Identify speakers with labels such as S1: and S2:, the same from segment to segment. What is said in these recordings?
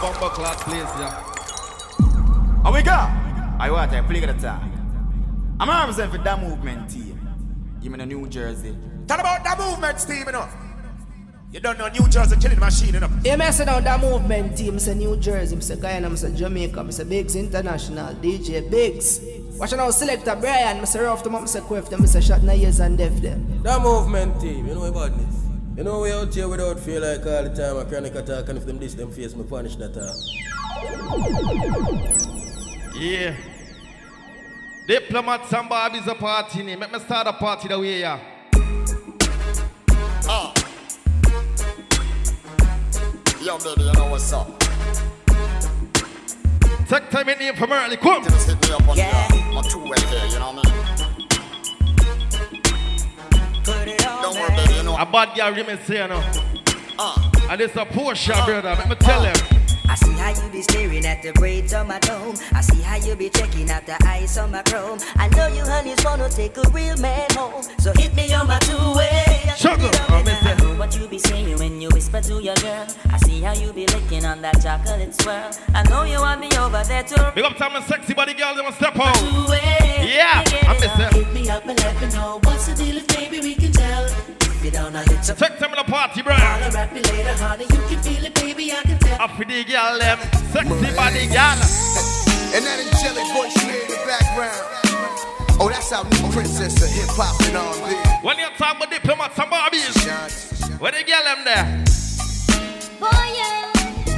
S1: bumper clock place, yeah.
S2: How we go? I want to play the time. I'm representing for that movement team. You mean the New Jersey.
S3: Tell about that movement team, you know. You don't know New Jersey killing machine, you know.
S4: Yeah, me say now that movement team, say New Jersey, me say Guyana, me say Jamaica, me say Biggs International, DJ Biggs. Watch now, selector Brian, me say rough them up, me say quiff me say shot na and deaf them.
S5: That movement team, you know about this. You know we out here without feel like all the time a chronic attack and if them this them face me punish that talk.
S1: Yeah. Diplomats and Barbies a party name. Make me start a party the way, yeah.
S6: Ah. Yo, baby, you know what's up.
S1: Take time in name from early. Come.
S6: Just hit me up on yeah. the, my two-way here, you know what I mean? Don't worry, baby, you know.
S1: A bad girl, you may say, you know.
S6: Uh.
S1: And it's a Porsche, uh. brother. Let me tell him.
S7: I see how you be staring at the braids on my dome. I see how you be checking out the ice on my chrome. I know you honey's wanna take a real man home. So hit me on my two-way.
S1: Sugar,
S7: I know what you be saying when you whisper to your girl. I see how you be licking on that chocolate swirl. I know you want me over there too.
S1: Big up time and sexy body girl, they must step.
S7: Two-way.
S1: Yeah, I miss it.
S7: Hit me up and let me know what's the deal if maybe we can tell. If you don't hit some.
S1: Take time in the party, bro.
S7: Holler at me later, honey. You can feel it, baby. I can tell.
S1: Up for the girl, them. Sexy body girl.
S3: And that angelic voice you hear in the background. Oh, that's our new princess of hip hop and R&B.
S1: When you talk about diplomats and Barbies, where the girl them there?
S8: Boy, you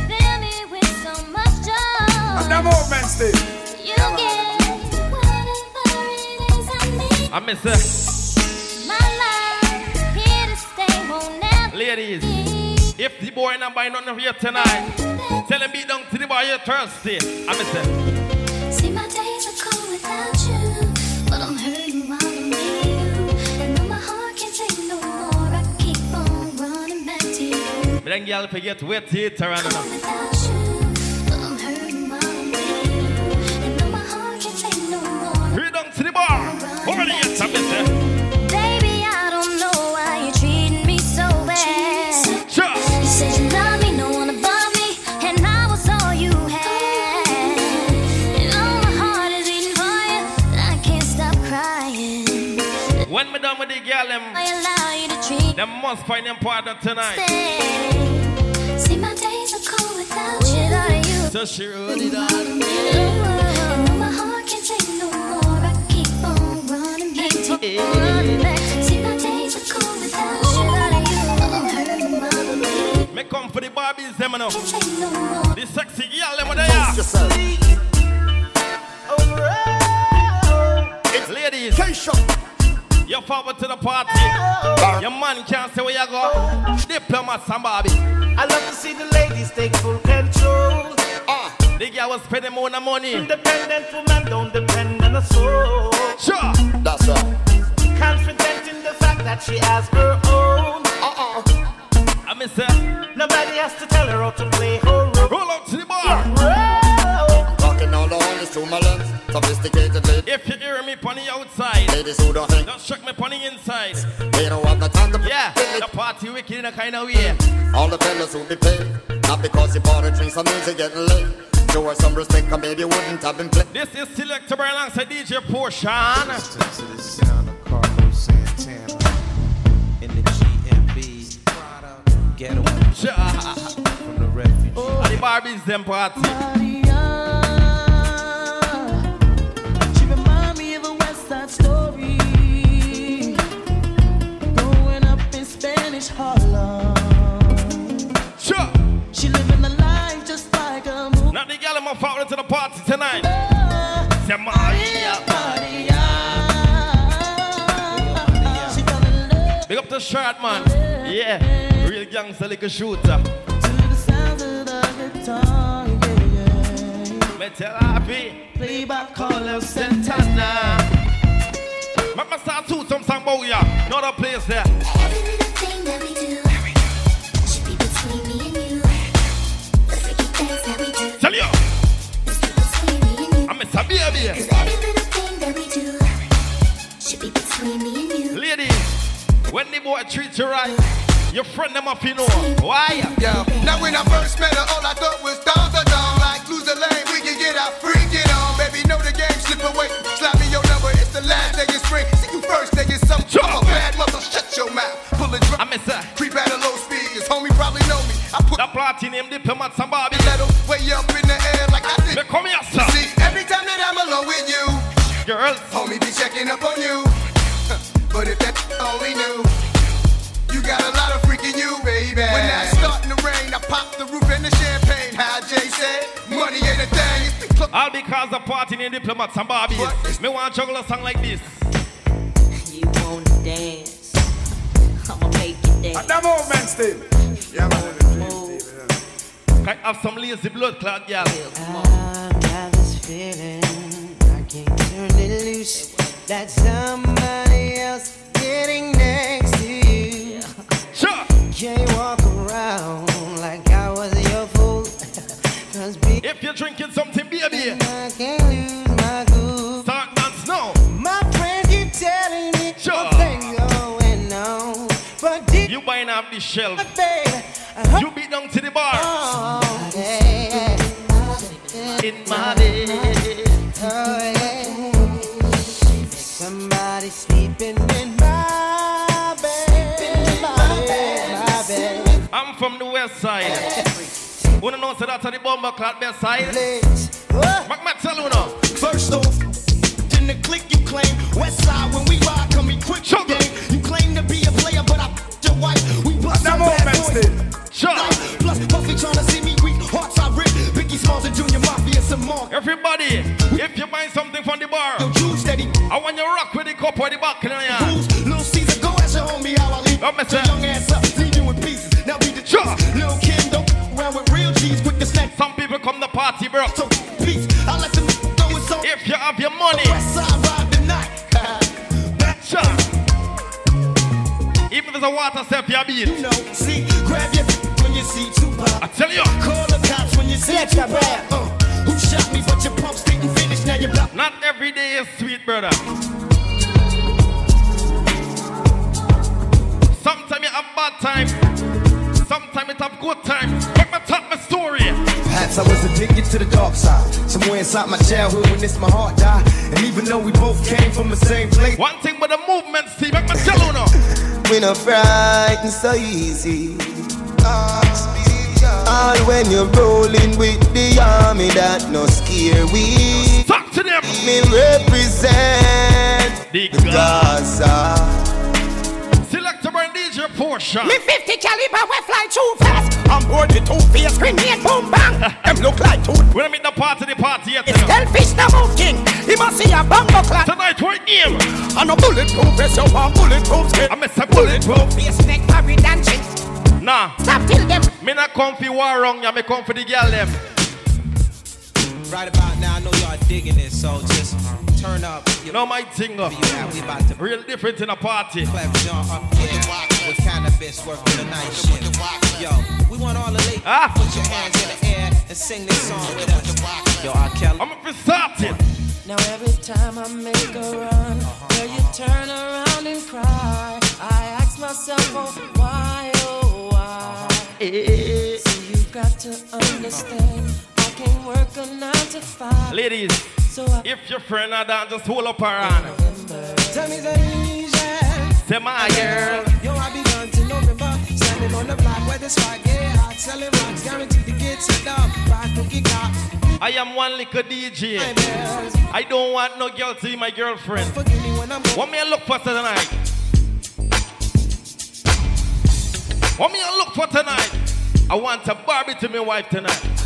S8: fill me with so much joy.
S3: I'm that movement still.
S8: You get whatever it is I need.
S1: I miss it. Ladies, if the boy not buy nothing for you tonight, tell him be down to the boy you're thirsty. I miss it.
S8: See, my days are cold without you, but I'm hurting while I'm with you. And though my heart can't take no more, I keep on running back to you.
S1: But then girl forget wet heater and enough.
S8: Without you, but I'm hurting while I'm with you. And though my heart can't take no more,
S1: Bring it down to the bar. Over the yes, I
S8: you to treat
S1: them must find them partner tonight.
S8: me. See, my days are cold without you. Without you.
S1: So she roll it on.
S8: And my heart can't take no more, I keep on running back to you. Running back. See, my days are cold without you. I'm hurting I'm with you.
S1: Me come for the Barbies, them, you know.
S8: Can't take no more.
S1: The sexy girl, them, there.
S6: Toast yourself.
S1: Ladies, you forward to the party. Your man can't say where you go. Diplomats and Barbie.
S9: I love to see the ladies take full control.
S6: Ah.
S1: The girl was spending more than money.
S9: Independent woman don't depend on a soul.
S1: Sure.
S6: That's right.
S9: Confident in the fact that she has her own.
S6: Uh-uh.
S1: I miss her.
S9: Nobody has to tell her how to play her role.
S1: Roll out to the bar.
S9: Roll.
S6: Talking all the honest to my lens. Sophisticated ladies.
S1: If you hear me on the outside,
S6: Ladies who don't think
S1: just check me on the inside.
S6: they don't have the time to
S1: Yeah,
S6: play.
S1: the party wicked in a kind of way.
S6: All the fellas who be paid. Not because you bought a drink, some music getting late. Show her some respect, and maybe wouldn't have been played.
S1: This is Selector alongside DJ Potion.
S10: to the sound of Carlos Santana in the GMB ghetto
S1: Sure.
S10: from the refuge.
S1: Oh, the Barbies them party.
S4: Like a
S1: shooter.
S4: to the sounds of the guitar. Yeah, yeah.
S1: Me tell Happy.
S4: Played by
S1: Carlos Santana. Mama start to some song about ya. Another place there.
S8: Everything that we do should be between me and you. The freaky things that we do.
S1: Tell you. I'm a sabia, baby.
S8: Cause every little thing that we do should be between me and you.
S1: Ladies, when the boy treats you right, your friend them up, you know. Why?
S3: Yeah. Now when I first met her, all I thought was down the
S11: down. Like lose the lane,
S1: we can get out, freak it on. Baby, know the game, slip away, slap me your the last. See you first some I'm
S11: a bad mother.
S1: Shut your mouth. Pull a drop. I miss that. Creep out of low speakers. Homie probably know me. I put
S11: the platinum
S1: dip him on somebody. Let him way up in the air like I did. Come here, son. See, every time that I'm alone with you, girl, homie be checking up on you. but if that only knew. You got a lot of freaking you, baby. When that start to rain, I pop the roof and the champagne. How Jay said. All because the party in diplomats and Barbies. Me want to juggle a song like this.
S7: You wanna dance? I'ma make you dance.
S2: At the moment still. Yeah, man.
S1: I have some lazy blood clot, girl.
S12: I got this feeling I can't turn it loose. That somebody else getting
S1: you're drinking something, baby,
S12: I can't lose my
S1: start dance now.
S12: My friends keep telling me
S1: Sure.
S12: going on. But deep
S1: You buying off the shelf.
S12: baby,
S1: You beat down to the bar.
S12: oh, yeah.
S1: In my Wanna know so that's the bomber clot best side?
S12: Oh,
S1: Mac Mac tell you now.
S4: First off, in the click you claim West side when we ride, come equipped
S1: Sure.
S4: game. You claim to be a player, but I f- your wife. We bust
S2: the
S4: some bad boys.
S2: still.
S1: Sure.
S4: Plus, Puffy tryna see me weak, hearts I rip. Biggie Smalls and Junior Mafia, some more.
S1: Everybody, if you buy something from the bar,
S4: Yo, Jude steady
S1: I want you rock with the cup or the back in your hand.
S4: rules. Little Caesar, go ask your homie how I leave.
S1: Don't mess
S4: Your young ass up,
S1: bro.
S4: So, peace. I let them go with some.
S1: If you have your money,
S4: West side ride tonight.
S1: sure. Even if it's a water step, you beat.
S4: You know, see, grab your when you see Tupac.
S1: I tell you,
S4: Call the cops when you see
S12: Select
S4: Tupac.
S12: the.
S4: Uh, who shot me, but your pumps didn't finish. Now you're blocked.
S1: not every day is sweet, brother. Sometimes you have bad time. Sometimes you have good time. Let me talk my story.
S13: Perhaps I was addicted to the dark side. Somewhere inside my childhood when this my heart died. And even though we both came from the same place,
S1: One thing with the movement, see, let me tell you now.
S13: we not frightened so easy. All when you're rolling with the army that no scare we.
S1: Talk to them.
S13: Me represent
S1: The
S13: the Gaza.
S1: Select and DJ Potion.
S12: Me 50 caliber we fly too fast. I'm board the two face grenade boom bang. Them look like two.
S1: We're meet the party, the party yet.
S12: It's selfish the move king. He must see a bongo clap.
S1: Tonight we're game.
S12: And a bulletproof vest, you want bulletproof skin.
S1: I miss a bulletproof.
S12: Face neck parried and chin.
S1: Nah,
S12: Stop till them.
S1: me not come for war wrong, ya me come for the girl them.
S10: Right about now, I know y'all digging it, so just turn up. Your
S1: No my thing
S10: uh, up. We about to
S1: Real different in a party.
S10: clap John uh, up here with cannabis working the night shift. Yo, we want all the ladies
S1: Ah.
S10: put your hands in the air and sing this song with us. Yo, R. Kelly.
S1: I'm up for starting.
S12: Now every time I make a run, uh-huh. girl, you turn around and cry. I ask myself, oh, why, oh, why? Uh-huh. So you got to understand, I can't work a nine to five.
S1: Ladies,
S12: So I
S1: if your friend are down, just hold up her hand.
S12: tell me the reason.
S1: Say my girl.
S12: Yo, I begun to November, standing on the block where the spot get hot, selling rocks, guaranteed to get set up. Rock cookie cops,
S1: I am one little DJ. I don't want no girl to be my girlfriend.
S12: forgive me when I'm
S1: What me I look for tonight? What me I look for tonight? I want a Barbie to my wife tonight.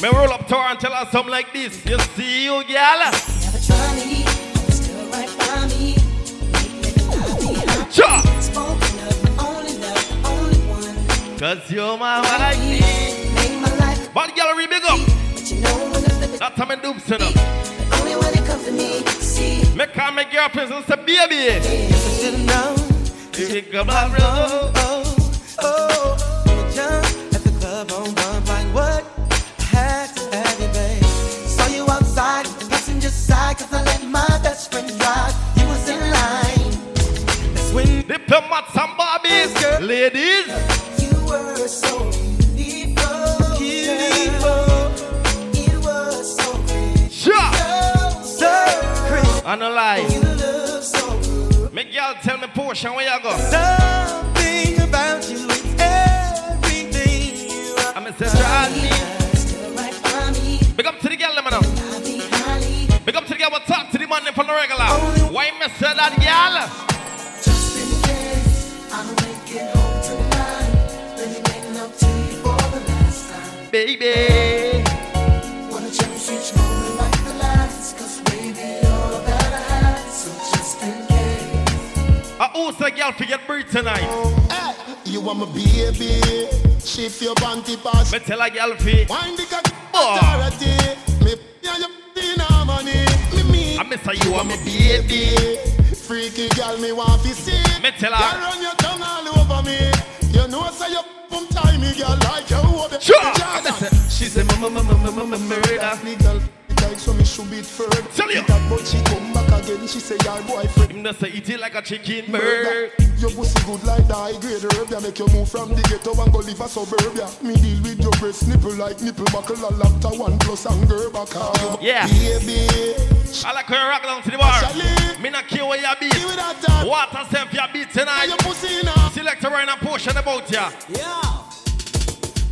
S1: Me roll up to her and tell her something like this. You see you, girl?
S14: Never try me, still right by me.
S1: Sure.
S14: Spoken of, only love, only one.
S1: Cause you're my wife.
S14: Make life,
S1: gallery, big up.
S14: but you know when I flip it,
S1: That time enough.
S14: only when it comes to me. See,
S1: Me call my girlfriend and say, baby.
S12: didn't know.
S1: Pick up my road. Ladies.
S12: you were so beautiful. Beautiful. It was so great.
S1: Sure.
S12: So great.
S1: On the line.
S12: You look so good.
S1: Me girl tell me Potion where y'all go.
S12: Something about you is everything you are.
S1: I'm a say, Charlie.
S14: still right by me.
S1: Big up to the girl, them now.
S14: I'll
S1: Big up to the girl, but talk to the man them from the regular. Why me say that, girl? Girl forget breathe tonight.
S15: Hey, you want my baby? Shift your panty pass.
S1: Me tell a girl fi.
S15: Wind the cock authority. Me and you in harmony. Me me.
S1: I miss her, you are my baby.
S15: Freaky girl, me want to see.
S1: Me tell her.
S15: Girl, run your tongue all over me. You know, say you from time, me girl, like you over.
S1: Sure. I miss her. She say, mama, mama, mama, mama, murder.
S15: Me girl, like so me should be further.
S1: Tell you.
S15: That but she come back again. She say your boyfriend.
S1: Him just say eat it like a chicken
S15: Murder.
S1: bird.
S15: Your pussy good like the high grade herb ya Make you move from the ghetto and go live a suburbia Me deal with your breast nipple like nipple buckle A lacta one plus and gerber car
S1: Yeah.
S15: Baby
S1: I like when you rock down to the bar.
S15: Actually,
S1: Me not care where you beat.
S15: Give me that time.
S1: Water self your beat tonight.
S15: your pussy now
S1: Select a rhyme and Potion about ya.
S16: Yeah.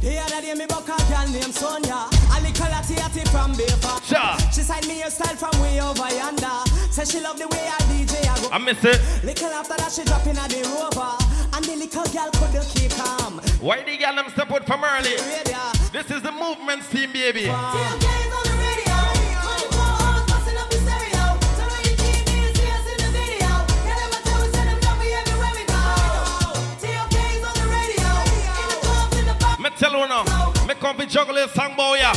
S16: The other day me buck a girl named Sonia A little latty atty from Bayford
S1: Sure.
S16: She signed me a style from way over yonder Say she love the way I DJ I go
S1: I miss it.
S16: Little after that she drop in a the rover And the little girl couldn't keep calm
S1: Why the girl them step out from early?
S16: Radio
S1: This is the movement team, baby. Me tell you now, me come to juggle a song boy ya.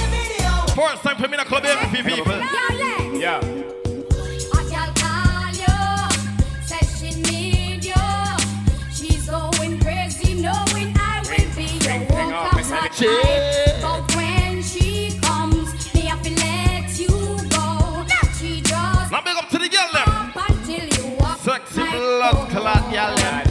S1: First time for me in a club every people.
S15: Yeah
S17: A girl call you, says she need you. She's going crazy, knowing I will be your
S15: Bring up,
S17: walk
S15: Miss
S17: of my
S15: Alice.
S17: life. But when she comes, me have to let you go. She just
S1: Now big up to the girl them.
S17: up until you walk
S1: Sexy blood clot girl them.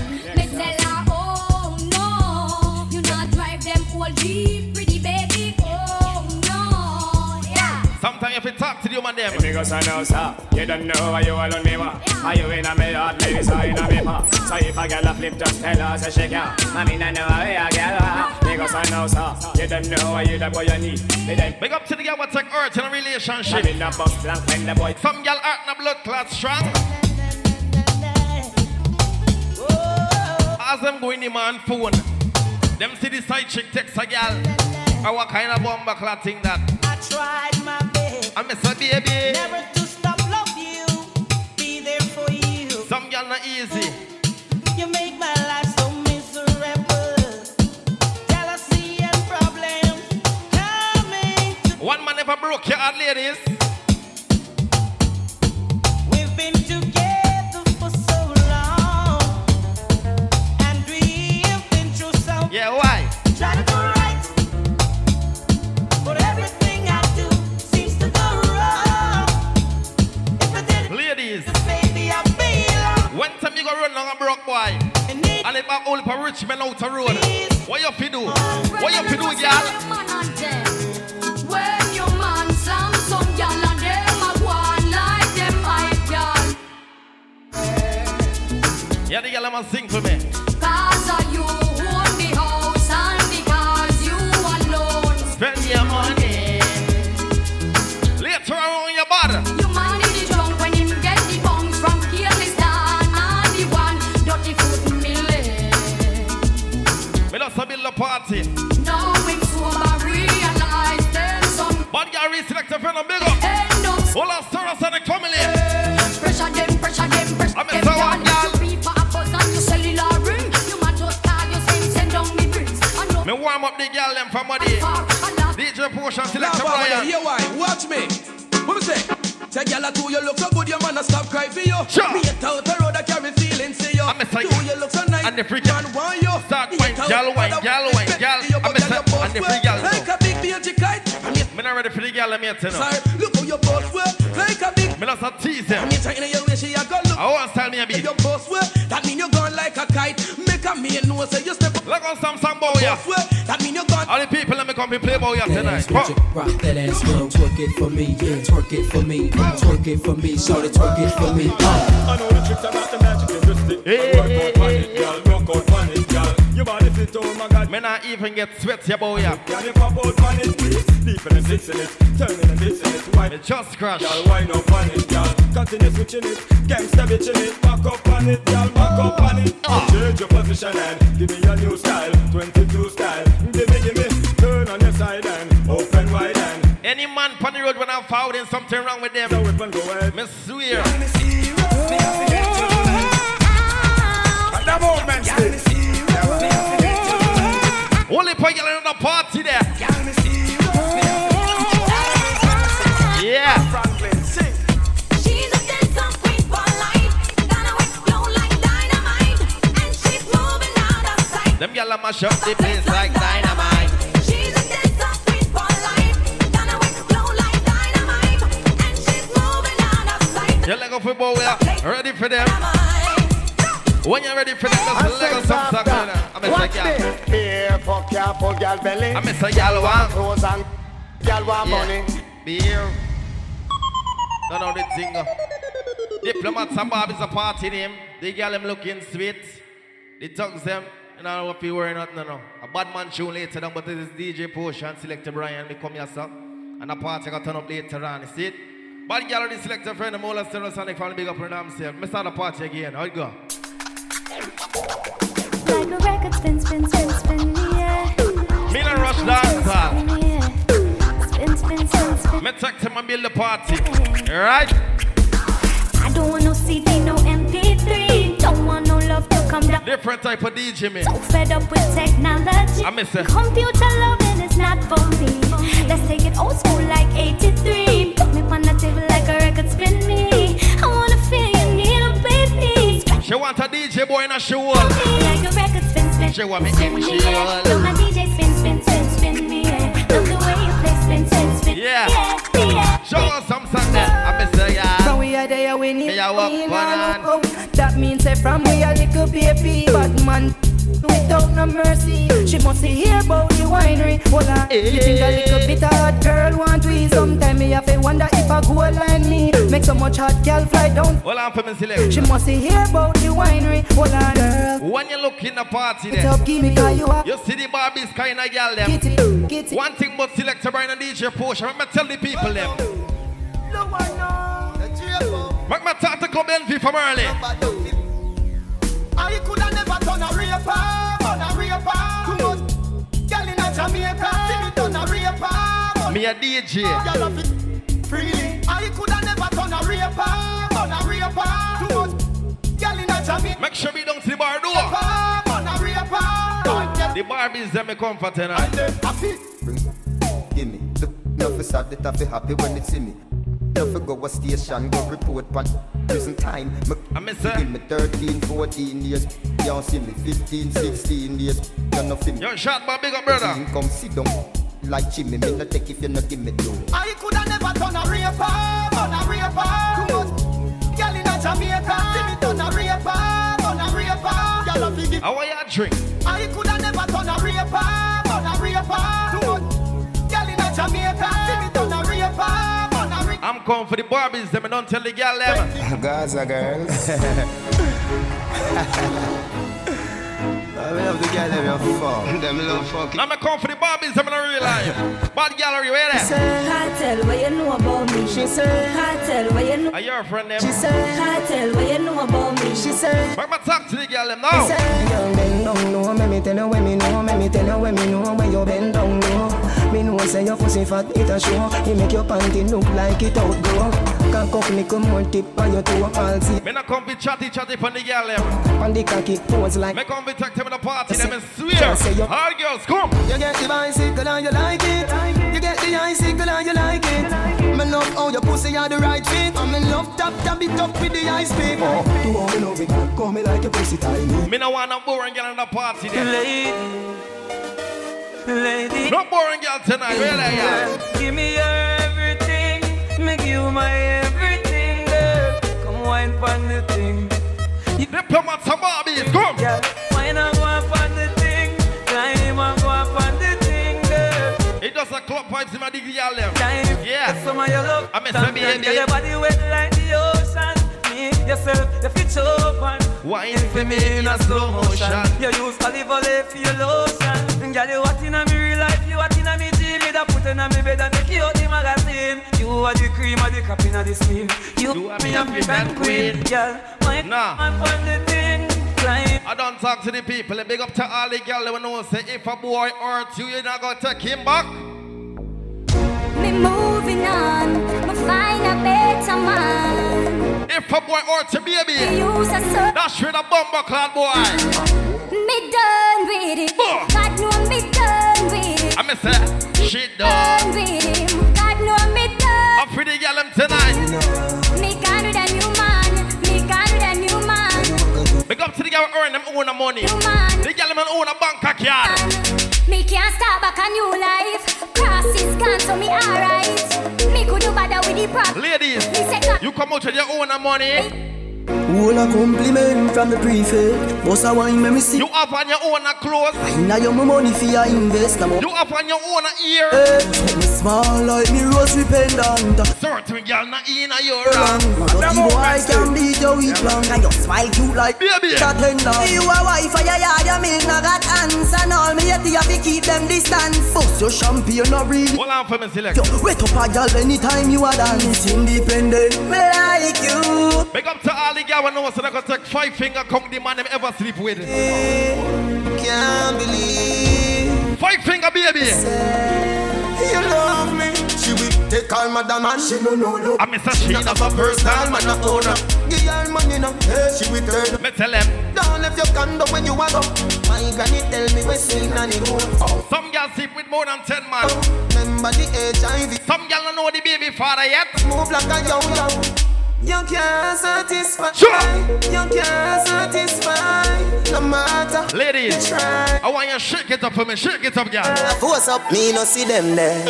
S1: Sometimes if you talk to the woman them.
S5: Me go so now, sir. You don't know why you alone me wa. Are you in a me heart, maybe so in a me pa. So if a girl a flip, just tell her say she can. I mean I know how a girl wa. Me go so now, sir. You don't know why you the boy you need. Me then
S1: Big up to the girl what take earth in a
S5: I'm
S1: relationship.
S5: in a bus blank when the boy.
S1: Some girl heart in a blood clot strong. As them going in man phone, them see the side chick text a girl. Or what kind of bomber clot thing that?
S16: I tried my best
S1: I miss a baby.
S16: Never to stop love you Be there for you
S1: Some girl not easy.
S16: You make my life so miserable. Jealousy and problems coming.
S1: One man never broke your heart, ladies.
S16: We've been together for
S1: rich men out the road, what you fi do? What you fi do, girl?
S17: When your man some gal and them a go on like them hype.
S1: Yeah, the girl a sing for me. Up the girl from body.
S17: far a lot.
S1: DJ Potion
S18: Now,
S1: select a
S18: Baba,
S1: Brian.
S18: hear why? Watch me. What me say? Say, girl, I do you look so good, your man a stop cry for you.
S1: Sure.
S18: Me a out the road, I carry feelings to you.
S1: I'm a
S18: Do you look so nice?
S1: and the freaking-
S18: man want you.
S1: Start
S18: Me
S1: wine,
S18: a out
S1: gal, wine, gal, wine, gal. I'm a
S18: girl,
S1: psych-
S18: you both
S1: and the
S18: well.
S1: free gal
S18: Like a big beachy kite. And you
S1: Me not ready for the girl I'm here tonight.
S18: Sorry, look how you both well. Like a big
S1: Me just a tease them.
S18: And you turn your way, she a go look.
S1: I want to tell me a
S18: If
S1: bit.
S18: you both well, that mean you're gone like a kite. Make a me know, say you
S1: people let me come to play boy ya tonight.
S19: Switch it, rock that ass, girl, twerk it for me, yeah, twerk it for me, twerk it for me, shorty, twerk it for me. Uh.
S5: I know the tricks about the magic industry.
S1: Hey,
S5: Work out on it, girl. Rock out on it, girl. Your body fit, oh my God.
S1: Me not even get sweat ya boy ya.
S5: Girl, you pop out on it, please. Deep in the six in it, turning and mixing it. Why
S1: Me just crash.
S5: Girl, wind up on it, girl. Continue switching it. Gangsta bitching it. Back up on it, girl. Back up on it. Change your position and give me a new style. 22 style. Give me, give me. Turn on your side and
S1: Any man on the road when I'm finding something wrong with them. Me swear.
S20: The movement
S1: Only for you in the party there. Yeah.
S8: She's a dancer queen for life. Gonna explode like dynamite. And she's moving out of sight.
S1: Them gyal a mash up the place like dynamite. You Lego football, we are ready for them. When you're ready for them, just Lego some song. I'm a say
S21: fuck your full gal belly.
S1: I'm a say gyal want.
S21: Clothes and gal want money.
S1: Beer. Don't know the thing. Diplomats and Bob is a party name. The girl them looking sweet. The thugs them. You know what we worry nothing, no, no. A bad man tune later on, but it is DJ Potion, Selector Brian, me come here, sir. And the party got turn up later on, you see it? Bad girl, the selector friend, the Mola Stereosonic family, big up on them, me start the party again, how it go?
S8: Like a record spin, spin, spin, spin, yeah.
S1: And Rush Dancer.
S8: Spin, spin, spin, spin.
S1: Me take them and build the party. Right?
S8: I don't want no CD, no MP3. Don't want no love to come down.
S1: Different type of DJ, me.
S8: Fed up with technology.
S1: I miss it.
S8: Computer loving is not for me. Let's take it old school like 83.
S1: She want a DJ boy in a show.
S8: me like a record spin spin.
S1: She want me
S8: spin
S1: in
S8: me,
S1: she
S8: yeah.
S1: all.
S8: My DJ spin spin spin spin me. Yeah. Love the way you play spin spin spin.
S1: Yeah.
S8: yeah, yeah.
S1: Show us some song. I miss it, yeah.
S13: From we are there, we need
S1: Me a walk
S13: we
S1: one
S13: not look out. That means say from we a little baby, bad man without no mercy. She must hear about the winery. Hold on, you think a little eh. bit of hot girl want we? Sometime me have to wonder if a girl like me make so much hot girl fly down.
S1: Hold on for me, select.
S13: She must hear about the winery. Hold on, girl.
S1: When you look in the party
S13: Get
S1: there,
S13: up, give me 'cause you are.
S1: you see the Barbies kind of girl them.
S13: Get it, get it.
S1: One thing about Selector Brian and DJ Potion, let me tell the people them. Make me talk to Club Envy from early.
S21: I coulda never done a raper, done a raper. Too much gal in a Jamaica, see me done a raper.
S1: Me a DJ.
S21: Gal of it freely. I coulda never done a raper, done a raper. Too much gal in a Jamaica,
S1: Make sure we don't see the bar door.
S21: done a raper.
S1: The Barbies them me comfort tonight.
S21: And them happy.
S22: Give me the nothing sad that I feel happy when it see me. Nothing go a station, go report pan prison time. Me,
S1: I miss her.
S22: give me 13, 14 years. You don't see me 15, 16 years. You know for me.
S1: Yo, shot my big up brother.
S22: Come sit down like Jimmy. Me no take if you no give me dough.
S21: I coulda never done a raper, done a raper. Too much gal in a Jamaica, see me done a raper, done a raper. Gal of it
S1: How are you drink?
S21: I coulda never done a raper,
S1: I'm coming for the Barbies them and don't tell the girl them.
S22: Gaza uh, girls. I love the girl them you fuck. Them love fucking.
S1: Now me come for the Barbies them in a real life. Bad gallery, where there?
S23: tell what you know about me? She said, I tell what you know?
S1: Are your friend them?
S23: She said, I tell what you know about me? She said,
S1: Make me talk to the girl them now.
S13: Young bend down low, me me tell you when me know, me me tell you when me know when you bend down low. Me know say your pussy fat it a show, it make your panty look like it outgrow. Cock up little more tip on your toe, all see
S1: Me not come be chatty chatty for the girl them.
S13: on the cocky pose like.
S1: Me come be talk to them in the party
S13: Say-
S1: them and swear.
S13: just say you-
S1: All girls come.
S13: You get the bicycle and you like it. You get the icicle and you like it. Me love how your pussy are the right fit. And me love tap tap it up with the ice pick. Oh, do all me love it, call me like your pussy tiny.
S1: Me no want no boring girl in the party there.
S24: Lady, lady,
S1: No boring girl tonight, where there girl?
S24: give me your everything, make you my everything, girl. Come wine pon the thing,
S1: Diplomats and Barbies, come.
S24: girl. Wine and go up on the thing, climb and go up on the thing, girl.
S1: It does a club vibes in my the girl them. Yeah.
S24: some of your love.
S1: I miss
S24: Dance,
S1: my
S24: dance, your body wet like the ocean. Yourself, your feet open.
S1: Wine for me in a slow motion.
S24: You use olive oil for your lotion. Girl, you hot inna me real life, you hot inna me dream. Me da put inna me bed and make you out the magazine. You are the cream of the cap inna the steam. You,
S1: You are
S24: me African
S1: African
S24: queen, girl. My
S1: Nah.
S24: man on the thing.
S1: I don't talk to the people. A big up to all the girls that know say if a boy hurt you, you're not gonna take him back.
S8: Moving on. Find a better man.
S1: If a boy or to baby,
S8: use a certain
S1: that's with a bumper clad boy.
S8: Me done with it. God know me done with it.
S1: I me say, she done.
S8: Done with him. God know me done.
S1: I'm pretty them tonight.
S8: Me gone with a
S1: Big up to the girl earn them own the money.
S8: man.
S1: The girl them own a bank account.
S8: Me can't start back a new life. Cross is gone, so me alright. Me could do better with the.
S1: Ladies,
S8: Me
S1: you come out with your own money.
S13: All a compliment from the prefect. Boss a wine me me see.
S1: You have on your own clothes.
S13: Now you my money for your invest.
S1: You have on your own ear.
S13: Hey, me small like me rosary pendant.
S1: Certain girl not in a your
S13: Wrong. Dirty boy can beat your weak long. And you smile cute like
S1: baby.
S13: That tender. You a wife oh, for your yard, you make no got hands and all. Me yet you have to keep them distance. Bust your champagne, not really.
S1: Hold on for me, select.
S13: Yo, wait up a girl anytime you a dance. Independent, me like you.
S1: Big up to all the girl who knows so they can take five finger count the man them ever sleep with.
S13: Can't believe.
S1: Five finger baby.
S13: You love me. She will take all my and she no no no.
S1: I miss a she not a personal man
S13: a owner. Give her money now. She will turn.
S1: Me tell them.
S13: Don't left your condo when you a go. My granny tell me we seen and it goes.
S1: Some girls sleep with more than ten man.
S13: Remember the HIV.
S1: Some girl don't know the baby father yet.
S13: Move like a yo yo. You can't satisfy.
S1: Sure.
S13: You can't satisfy. No matter.
S1: Ladies,
S13: try.
S1: I want you to shake it up for me. Shake it up, girl.
S13: Force up, me no see them there.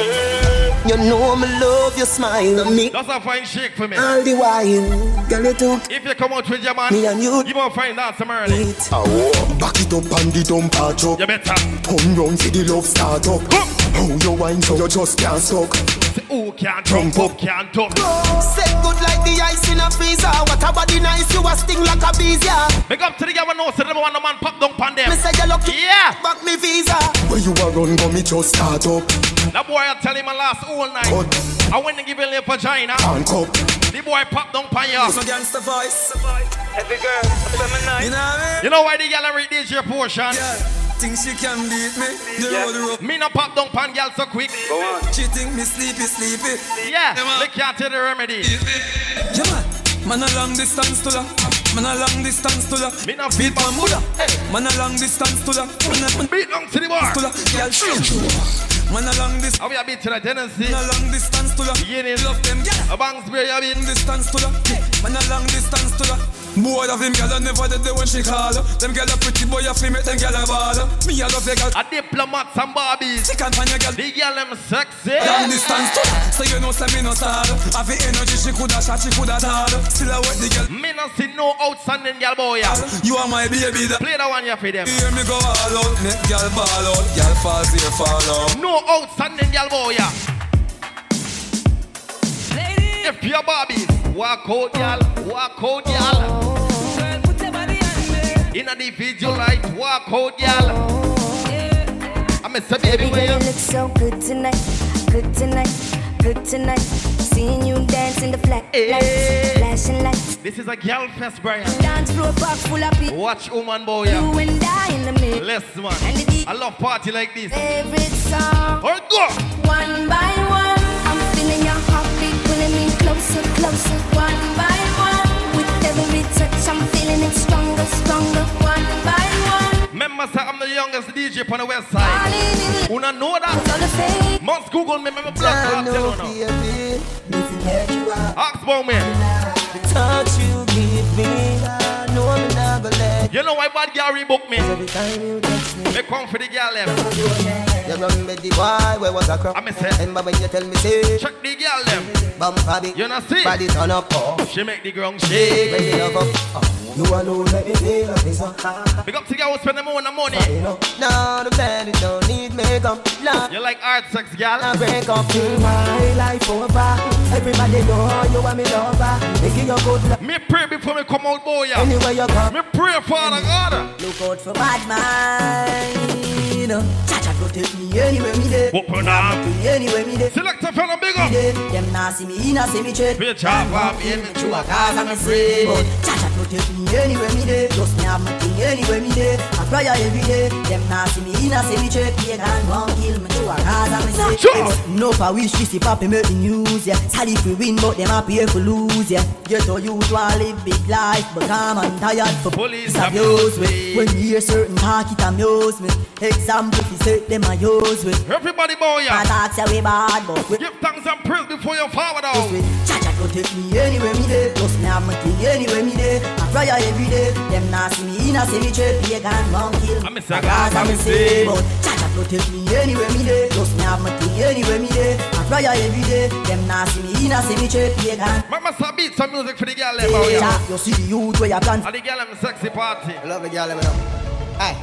S13: You know me love your smile. On me
S1: That's a fine shake for me.
S13: all the while. Girl, you too.
S1: If you come out with your man,
S13: Me and you.
S1: you won't find that some early.
S15: Back it up and the dump patch up.
S1: You better.
S15: Turn round for the love start up. How you wine so you just can't suck.
S1: Who can't jump up, can't talk.
S13: Set good like the ice in a freezer. What a body nice, you a sting like a bees, yeah.
S1: Big up to the girl who knows so they want the man pop down pan them.
S13: Me say you lucky.
S1: Yeah.
S13: Back me visa.
S15: Where you a run, go me just start up.
S1: That boy I tell him I last all night.
S15: Cut.
S1: I went to give him a vagina.
S15: Handcuff.
S1: The boy pop down pan you.
S13: So gangster voice. Every girl, feminine. You know what I mean?
S1: You know why the girl read this your portion?
S13: Think she can beat me. The road rough.
S1: Me no pop down pan girl so quick.
S13: Go on. She think me sleepy, sleepy.
S1: Yeah, they can't tell the remedy.
S13: Yeah, man. Man a long distance to la. Man a long distance to la.
S1: Me no feed my mother.
S13: Man a long distance to la. Man a man
S1: Beat down to the bar.
S13: to la. Girl, Man a long distance.
S1: How we a beat to the tendency?
S13: Man a long distance to la.
S1: Beginning.
S13: Love them, girl.
S1: A bang spray you been.
S13: Distance to la. Man a long distance to la. Boy of him, girl, I never did the when she call. Them girl a pretty boy, a feel make them girl a ball. Me a love the girl.
S1: A diplomat and Barbies.
S13: She can't find a girl.
S1: The girl them sexy.
S13: Long distance to la. So you know, say me no sad. Have the energy, she coulda shot, she coulda tall. Still a wet the girl.
S1: Me no see no outstanding girl boy. yeah.
S13: You are my baby. The
S1: Play that one here for them.
S13: Hear me go all out, make girl ball out, girl fall here, fall out.
S1: No outstanding girl boy. yeah. If you're Barbies, walk out girl, walk out girl. In a the light, walk out girl. I'm a say baby
S8: girl,
S1: you
S8: you look so good tonight, good tonight, good tonight. Seeing you dance in the flat eh. lights, flashing lights.
S1: This is a girl fest, Brian.
S8: Dance floor park full of people.
S1: Watch woman boy.
S8: You
S1: yeah.
S8: and I in the middle.
S1: Less man.
S8: And the
S1: I love party like this.
S8: favorite song.
S1: Alright, go.
S8: One by one, I'm feeling your heartbeat pulling me closer, closer. One by stronger. One by one.
S1: Remember, say I'm the youngest DJ on the west side. Una know that? Must Google me, remember black card, tell you now. Ask about me.
S13: The touch you give me, know not
S1: You know why bad girl rebook me?
S13: Me,
S1: Me come for the girl them.
S13: you remember the boy where was a crop.
S1: I me say,
S13: Remember when you tell me say,
S1: check the girl them.
S13: bumper big,
S1: You know see?
S13: body turn up, oh.
S1: She make the ground
S13: Shake, when you up, oh. You alone make me feel like this.
S1: Big up to girl who spend them own the money.
S13: You know, now the bed don't need makeup, nah.
S1: You like art sex, girl?
S13: I break up till my life over. Everybody know you are me lover. Making your good love.
S1: Me pray before me come out, boy. yeah.
S13: Anywhere you go.
S1: Me pray, Father God.
S13: Look out for bad mind. Cha-cha protect me anywhere me there.
S1: Open up.
S13: Anywhere me there.
S1: Select a fella bigger.
S25: every day. Them nah see me in a cemetery.
S1: Bitch, I want me
S25: True, a cause I'm a say. But Chacha to take me anywhere me day. Just me have my thing anywhere me day. I cry every day. Them nah see me in a cemetery. Pagan won't kill me. True, a cause I'm a say.
S1: Sure.
S25: No for wish this if happy make the news, yeah. Sad if we win, but them happy we lose, yeah. Get to youth want live big life, but I'm tired for
S1: Police
S25: abuse me.
S1: me.
S25: When you hear certain talk, it amuse me. Example, if you say them I use with.
S1: Everybody boy,
S25: I
S1: yeah.
S25: talk say we bad, but we
S1: Give thanks and praise before you forward out.
S25: Chacha go take me anywhere me day. Just me have my thing anywhere me day. I cry every day. Them nah see me in a cemetery. Pagan won't kill me.
S1: I'm a say,
S25: Cause I'm
S1: I'm
S25: a
S1: a
S25: say.
S1: say.
S25: But Chacha go take me anywhere me day. Just me have my thing anywhere me day. I cry every day. Them nah see me in a cemetery. Pagan.
S1: Mama say beat some music for the girl them boy, yeah.
S25: You see the youth where you plan.
S1: And the girl them sexy party.
S16: I love the girl, eh, me um, know. Hey,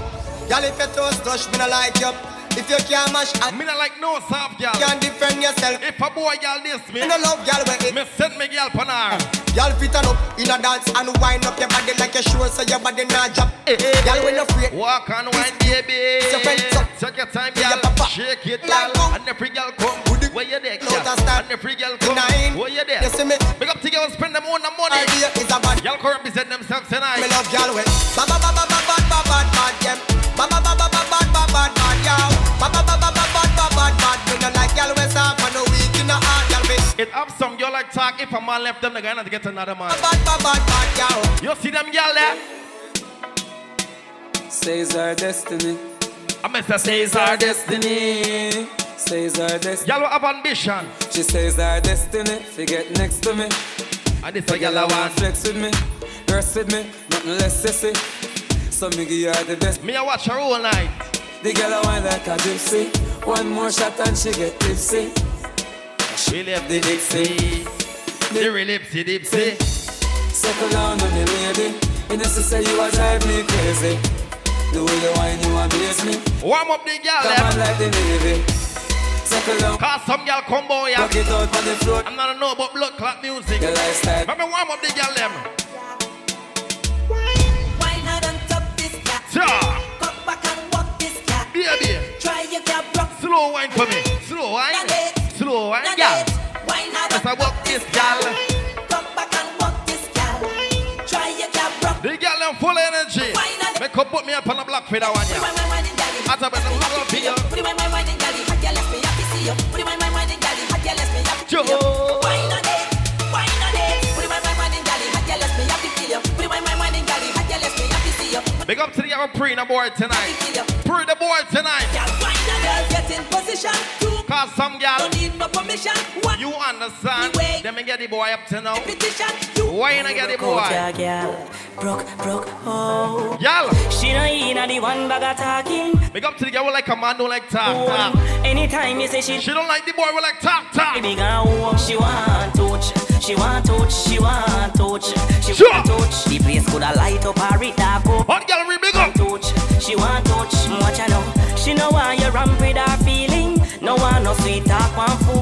S16: girl, if you toast touch, me no like you. If you can't mash, I
S1: Me not like no soft girl.
S16: can't defend yourself.
S1: If a boy girl diss me,
S16: Me no love girl when it.
S1: me send me girl pan her.
S16: Girl fit on up in a dance and wind up your body like a sure so your body not drop. Girl when you free,
S1: Walk and wine, baby.
S16: It's your friend, so-
S1: Take your time,
S16: papa.
S1: Shake it,
S16: Like
S1: girl.
S16: boom.
S1: And every girl come. Where you there, girl?
S16: and
S1: every girl come.
S16: Nine.
S1: Where you there?
S16: You see me?
S1: Big up to girls, spend them own the money.
S16: idea is a bad.
S1: Y'all can represent themselves tonight.
S16: Me love girl when ba ba ba ba ba ba ba ba bad them. Ba
S1: it up some girl like talk. If a man left them, they're gonna get another man. You see them girl there?
S24: Says our destiny.
S1: I meant to say
S24: says our destiny. Says our destiny.
S1: Y'all have ambition.
S24: She says our destiny. Forget next to me.
S1: I
S24: need
S1: a
S24: girl I want flex with me, dress with me, nothing less sissy. So me give her the best.
S1: Me I watch her all night.
S24: The girl I want like a gypsy. One more shot and she get tipsy.
S1: She left the Dixie. The relipsy dipsy.
S24: Settle down on me, lady. You know, say you a drive me crazy. The way you whine, you amaze me.
S1: Warm up the girl
S24: Come eh? on
S1: them.
S24: like the Navy. Settle down.
S1: Cause some girl come boy yeah.
S24: Rock it out on the floor.
S1: I'm not a know about blood clot music.
S24: Your lifestyle.
S1: Me warm up the girl them. Yeah.
S26: Come back and walk this cat.
S1: Baby.
S26: Try your cat rock.
S1: Slow wine for me. Slow wine. Slow wine,
S26: Not
S1: girl.
S26: it. Why not
S1: As I walk this girl.
S26: Come back and walk this cat. Try your cat rock.
S1: The girl them full energy.
S26: Why not?
S1: Make up put me up on the block for that one, yeah. Big up to the pre the boy tonight. The boy tonight.
S26: Position. You
S1: Cause some girl,
S26: don't need no permission. One
S1: you understand.
S26: Anyway.
S1: Them me get the boy up to now.
S26: petition. You
S1: Why you not get the boy?
S7: girl. Broke, broke, oh.
S1: Y'all.
S7: She no in a the one bag of talking.
S1: Big up to the girl who like a man don't like talk, talk.
S7: Anytime you say she
S1: She don't like the boy who like talk, talk.
S7: Baby girl, oh, she want to touch, she want to touch, she want to touch, she
S1: Sure.
S7: want touch. The place coulda light up or it dark up.
S1: Hot girl, we big up.
S7: Touch, she want to touch, watch her know. She know why you ramp with her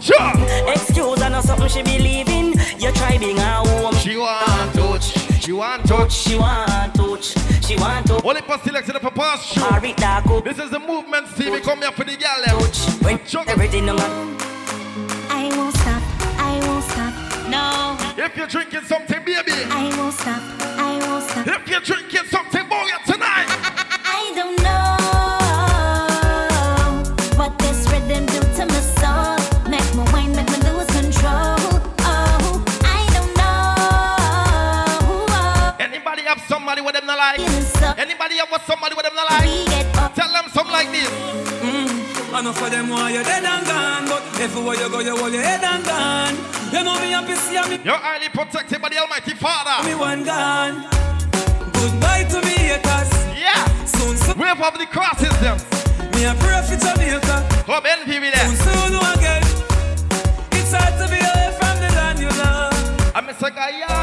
S1: Sure.
S7: Excuse her, no something she believe in. You try being her home.
S1: She want touch. She want touch.
S7: She want touch, she want touch.
S1: Only for selection of a pass show.
S7: Or it dark up.
S1: This is the movement, Stevie. Come here for the girl. Eh? them.
S7: When
S1: Chuck.
S7: everything no man.
S8: I won't stop, I won't stop, no.
S1: If you're drinking something, baby.
S8: I won't stop, I won't stop.
S1: If you're drinking something,
S8: what
S1: somebody with them not like?
S8: we.
S1: Tell them something like this. Mm.
S24: Enough of them want you're dead and gone, but everywhere you go, you hold your head and gone. You know me happy see me,
S1: You're highly protected by the Almighty Father.
S24: me one gone. Goodbye to me haters.
S1: Yeah.
S24: Soon, soon,
S1: Wave up the crosses, them.
S24: me a pray for Jamaica.
S1: Come envy me
S24: Soon,
S1: there.
S24: soon again. It's hard to be away from the land you love.
S1: I'm Mr.
S24: No matter
S1: Guyana.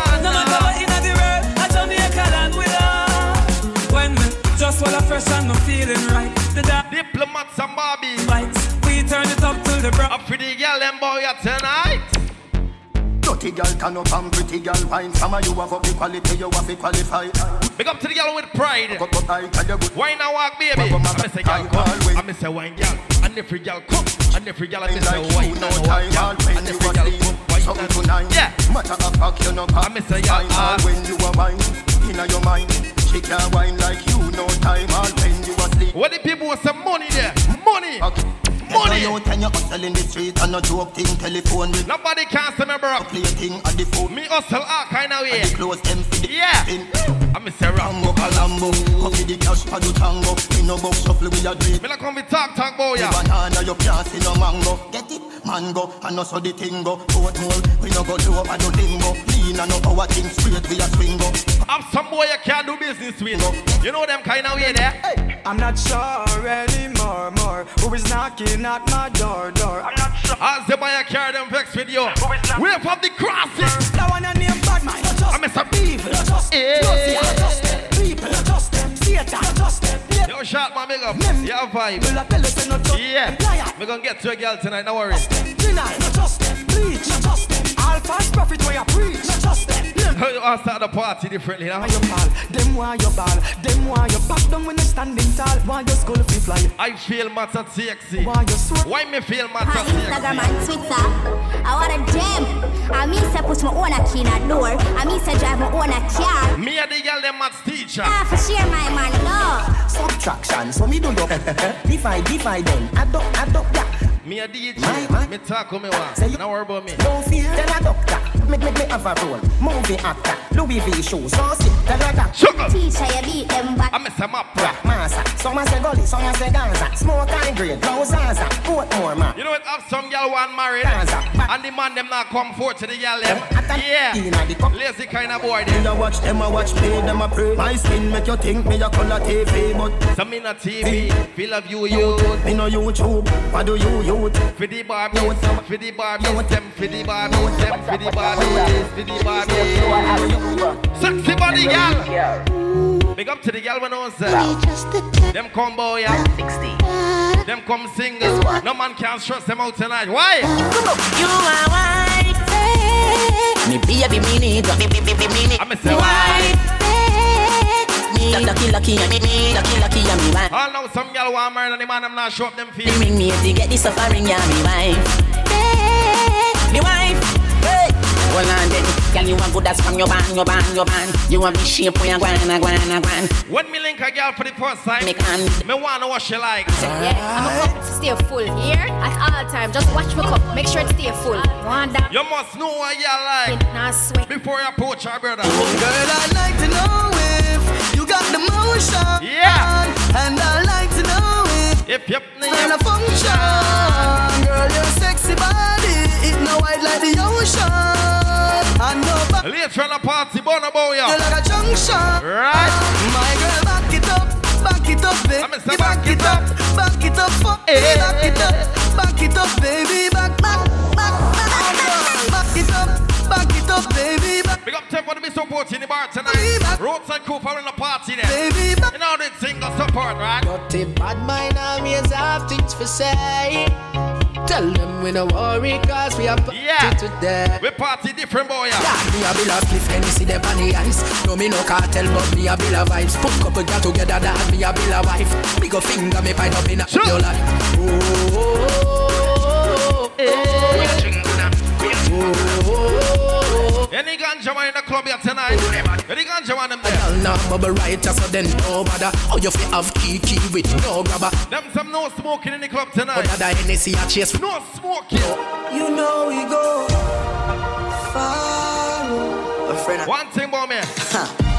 S24: Just I fresh and no feeling right, the dark
S1: Diplomats and Barbie.
S24: lights, we turn it up till the brow.
S1: Up for the girl, them boy, tonight.
S27: Dirty girl turn up and pretty girl wine. Some of you have up the quality, you have to qualify.
S1: Big up to the girl with pride.
S27: Got what I tell you good.
S1: Wine and walk, baby. I'm Mr. Girl, come. I'm Mr. Wine girl. And every girl come. And every girl, I'm Mr. Wine and walk girl. And every girl
S27: Matter of fact, you know pop.
S1: I say
S27: Time all when you are wine inna your mind. She can't wine like you. No time all when you asleep.
S1: What the people want some money there? Money.
S27: Money. You and you hustle in the street and no joke thing. Telephone with
S1: Nobody can say me bro.
S27: play thing at the phone.
S1: Me hustle all kind of way.
S27: The clothes them for the
S1: Yeah.
S27: spin.
S1: I'm a Sarah.
S27: Rambo Colombo, coffee the cash for the tango. Me no box shuffle with your drink.
S1: Me like come we talk talk boy
S27: The
S1: ya.
S27: banana you can't see no mango. Get it, mango, and no so the thing go. Oatmeal, we no go do over no limbo. Lean and no power thing straight we a swing go.
S1: I'm some boy you can't do business with. You know them kind of way there.
S28: I'm not sure anymore, more. Who is knocking at my door, door? I'm not sure.
S1: As the boy you carry them vex with you. Wave up the crosses.
S28: That one a name bad man. Not just
S1: I'm a sub.
S28: evil. Not just
S1: Eh.
S28: Lucy. Not just them. People. Not just them. Satan. Not just them. Yeah.
S1: Yo, shot my big up.
S28: Mem-
S1: Yeah,
S28: Will I
S1: vibe.
S28: tell you say not just
S1: Yeah.
S28: Liar.
S1: We gonna get to a girl tonight, no worry.
S28: Deny. Not just them. Bleach. Not just them. All false prophet where you preach. Not just them.
S1: You all start the party differently now.
S28: Why you fall? Them why you ball? Them why you back down when you standing tall? Why your skull fi fly?
S1: I feel matter sexy.
S28: Why you swear?
S1: Why me feel matter
S29: On Instagram and Twitter. I want a gem. I mean say push my own a key in a door. I mean say drive my own a car.
S1: Me and the girl them maths teacher.
S29: Ah, for share my man, no.
S27: Subtraction, so me do do. divide, divide them. Add up, add up, yeah.
S1: Me a DJ.
S27: My man.
S1: Me talk with me one.
S27: Say you-
S1: Don't worry about me.
S27: Don't fear, tell a doctor. Make, make me have a role. Movie actor. Louis V shoes. So sick, tell a doctor.
S1: Sugar.
S29: Teacher, you beat them back.
S1: I'm a map.
S27: Rock massa. Some a say gully, some a say Gaza. Smoke and grade, blow Zaza. Portmore, man.
S1: You know what? Have some girl want married,
S27: Gaza.
S1: and the man them not come forward to the girl them.
S27: Atta-
S1: Yeah.
S27: Inna the cup.
S1: Lazy kind of boy
S27: Me
S1: them.
S27: a watch them, a watch me, them a pray. My skin make you think me a color TV, but
S1: Some in a TV. Feel of you, you.
S27: me no YouTube. What do you youth?
S1: For the Barbies, for the Barbies, them for the Barbies, them for the Barbies, for the Barbies. Sexy body girl. Big up to the girl when I was there. Them combo, yeah. Them come singles. No man can stress them out tonight. Why?
S26: You are white. Me baby, me need me, me, me, me, me need
S1: I'm a say why?
S26: Me lucky, lucky, and me, me lucky, lucky, and me wife.
S1: All now some girl want marry and the man them not show up them
S26: Me
S1: feet.
S26: ring me to get the suffering, yeah, me wife. Hey, Me wife. Hey. Hold on then, girl, you want good as from your band, your band, your band. You want me shape when you gwan, gwan, gwan.
S1: When me link a girl for the first time,
S26: Me can.
S1: me wanna what she like.
S17: Yeah, I'm a cup stay full here at all time. Just watch my cup, make sure it stay full. Want that?
S1: You must know what you like
S17: Nah, sweat.
S1: before you approach her brother.
S28: Girl, I'd like to know if you got the motion.
S1: Yeah.
S28: And I'd like to know if
S1: If you
S28: Girl, a function. Girl, your sexy body, it no white like the ocean. And no back,
S1: later on the party, born about
S28: you
S1: you.
S28: like a junction.
S1: Right.
S28: My girl, back it up, back it up, baby.
S1: I'm a say
S28: back it up, back it up, fuck
S1: Eh.
S28: back it up, back it up, baby, back, back, back, back, back, back it up, back it up, baby, back,
S1: Big up to everyone to be supporting the bar tonight. Roadside crew for in the party there.
S28: baby.
S1: You know the of support, right?
S20: But the bad mind always have things for say. Tell them we no worry cause we are party
S1: Yeah.
S20: today.
S1: We party different boy.
S20: Yeah,
S1: Yeah.
S20: me a bill of cliff and see them on the ice. No me no cartel but me a bill of vibes. Put couple girl together that me a bill of wife. Big a finger me pipe up in a
S1: Sure.
S20: your life. Oh, oh, oh, oh, oh, oh,
S1: Any ganja man in the club here tonight? Any ganja man them there?
S20: Girl now bubble right so then no bother. How you fi have key key with no grabber.
S1: Them some no smoking in the club
S20: But
S1: tonight.
S20: that Hennessy a chase
S1: No smoking.
S28: You know we go far.
S1: One thing about me.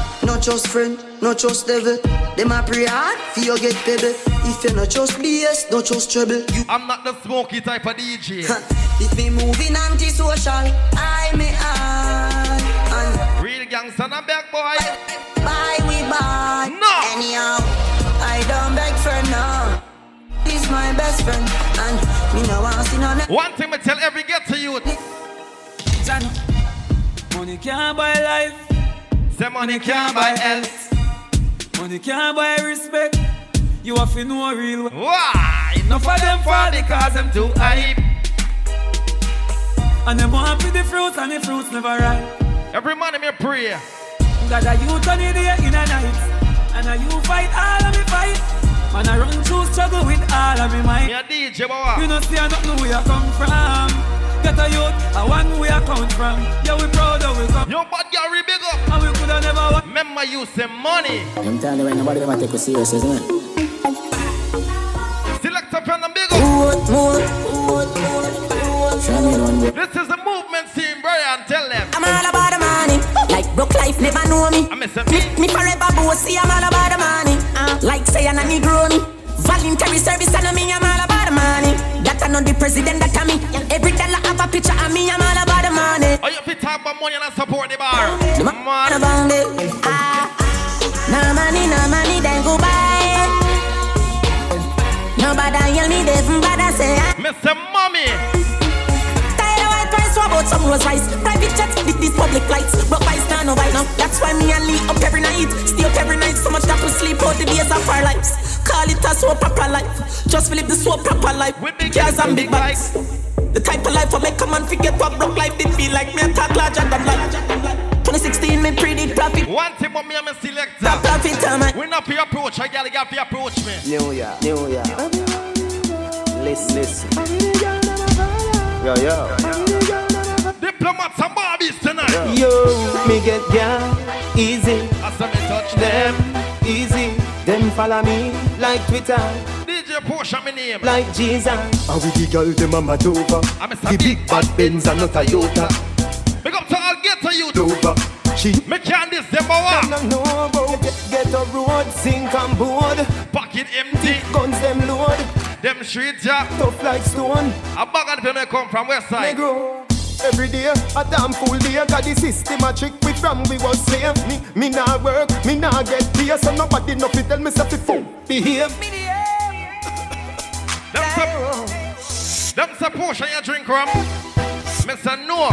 S28: Not just friend, not just devil. Them a pray hard for you get pebble. If you not just BS, not just trouble. You
S1: I'm not the smoky type of DJ.
S28: if me moving antisocial, I may I. And
S1: Real gangster and bad boy.
S28: buy we buy.
S1: No.
S28: Anyhow, I don't beg for no. He's my best friend, and me no want see none.
S1: One thing me tell every get to you.
S24: Money can't buy life.
S1: Say money can't buy health.
S24: Money can't buy respect. You have to know real.
S1: Why?
S24: Enough of them fall because them too hype. And them want to the fruits and the fruits never ripe.
S1: Every morning me pray.
S24: Got a youth on the day in a night. And a you fight all of me fight. Man, I run through struggle with all of me
S1: Me
S24: mind.
S1: a DJ boy.
S24: You know see I don't know where I come from. Get a youth, I one where I come from. Yeah, we proud
S1: Yo, bad girl, re big up.
S24: And we coulda never wa-
S1: Remember you say money.
S30: Them time when nobody ever take you serious, isn't it?
S1: Select up and big up.
S30: Show me one more.
S1: This is the movement team, Brian. Tell them.
S31: I'm all about the money. Like broke life never know me.
S1: I miss them.
S31: Me, me forever bossy. I'm all about the money. Uh, like say I'm a Negro me. Voluntary service and me. I'm all about the money. That I know the president that I me. Picture of me. I'm all about the money.
S1: Oh, you fit talk about money and support the bar.
S31: The man about it. Ah, no money, no money, then go buy. Nobody hear me, they from bad I say. ah.
S1: Mr. Mommy.
S31: Tired of white rice, what about some rose rice? Private jets with these public lights. But vice now, no right now. That's why me and Lee up every night. Stay up every night, so much that we sleep out the days of our lives. Call it a so proper life. Just live the so proper life. With big cars and big bikes. The type of life I make a man forget what broke life did feel like me a talk larger than life. 2016, me predict profit.
S1: One thing about me, I'm a selector.
S31: That profit, uh, man.
S1: We not for approach. I gotta get for approach me.
S13: New Year, New Year. Listen, listen. Yo, yo.
S1: Diplomats and Barbies tonight.
S13: Yo, me get gal easy.
S1: As I me touch
S13: Them easy. Them follow me like Twitter.
S1: DJ Potion, my name.
S13: Like Jesus. And with the girl, them a mad over.
S1: I'm a
S13: The big bad Benz and not Toyota.
S1: Big up to all get to you.
S13: Dover. She
S1: Me can't this them over.
S13: Them no know about get, get a road, sink and board.
S1: Pocket empty.
S13: Guns them load.
S1: Them streets, yeah.
S13: Tough like stone.
S1: A bag of them come from west side.
S13: Negro. Every day, a damn fool day, got the system a trick we from we was slave. Me, me nah work, me nah get pay, so nobody no fit tell me say fi full behave.
S1: Them say, them say Porsche, you drink rum. Mr. No.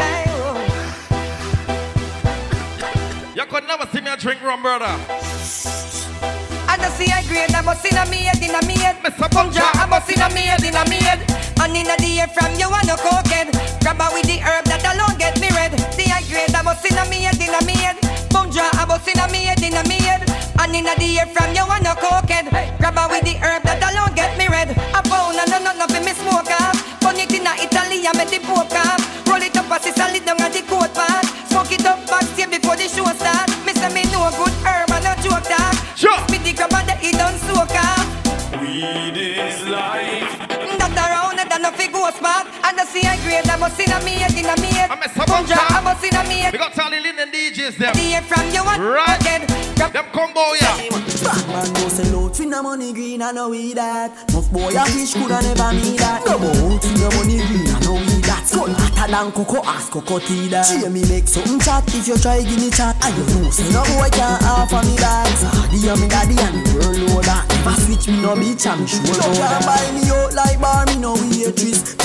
S1: You could never see me a drink rum, brother.
S32: I see a grade, I must in a maid, in a maid.
S1: Mr.
S32: Draw, I must in a maid, in a maid. And in a day from you want no cokehead. Grab with the herb that alone get me red. See a grade, I must in a maid, in a maid. Draw, I must in a maid, in a maid. And in a day from you want no cokehead. Grab her with the herb that alone get me red. A pound and no no for me smoke off. Put it in a Italy and make the poke off. Roll it up as it's a lit down at the coat part. Smoke it up backstage before the show start. Me say me know good herb and no joke talk.
S1: Sure.
S32: Spit the grab and the it done soak off.
S33: Weed is life.
S32: That no fi go spot. And I see a grade, I must in a maid, in a maid.
S1: I'm a
S32: Come draw, I must in a maid.
S1: We got Charlie Lynn and DJs them.
S32: Day from you want
S1: Right.
S32: again. Grab
S1: Them combo, yeah.
S28: Man go sell out for no money green, I know we that. Muff boy a fish coulda never me than cocoa, ask cocoa tea that. Jamie make something chat if you try give me chat. And you know say no boy can't offer me that. Daddy and me daddy and the world know that. I switch me no bitch, I'm sure know that. buy me out like bar, me no waitress.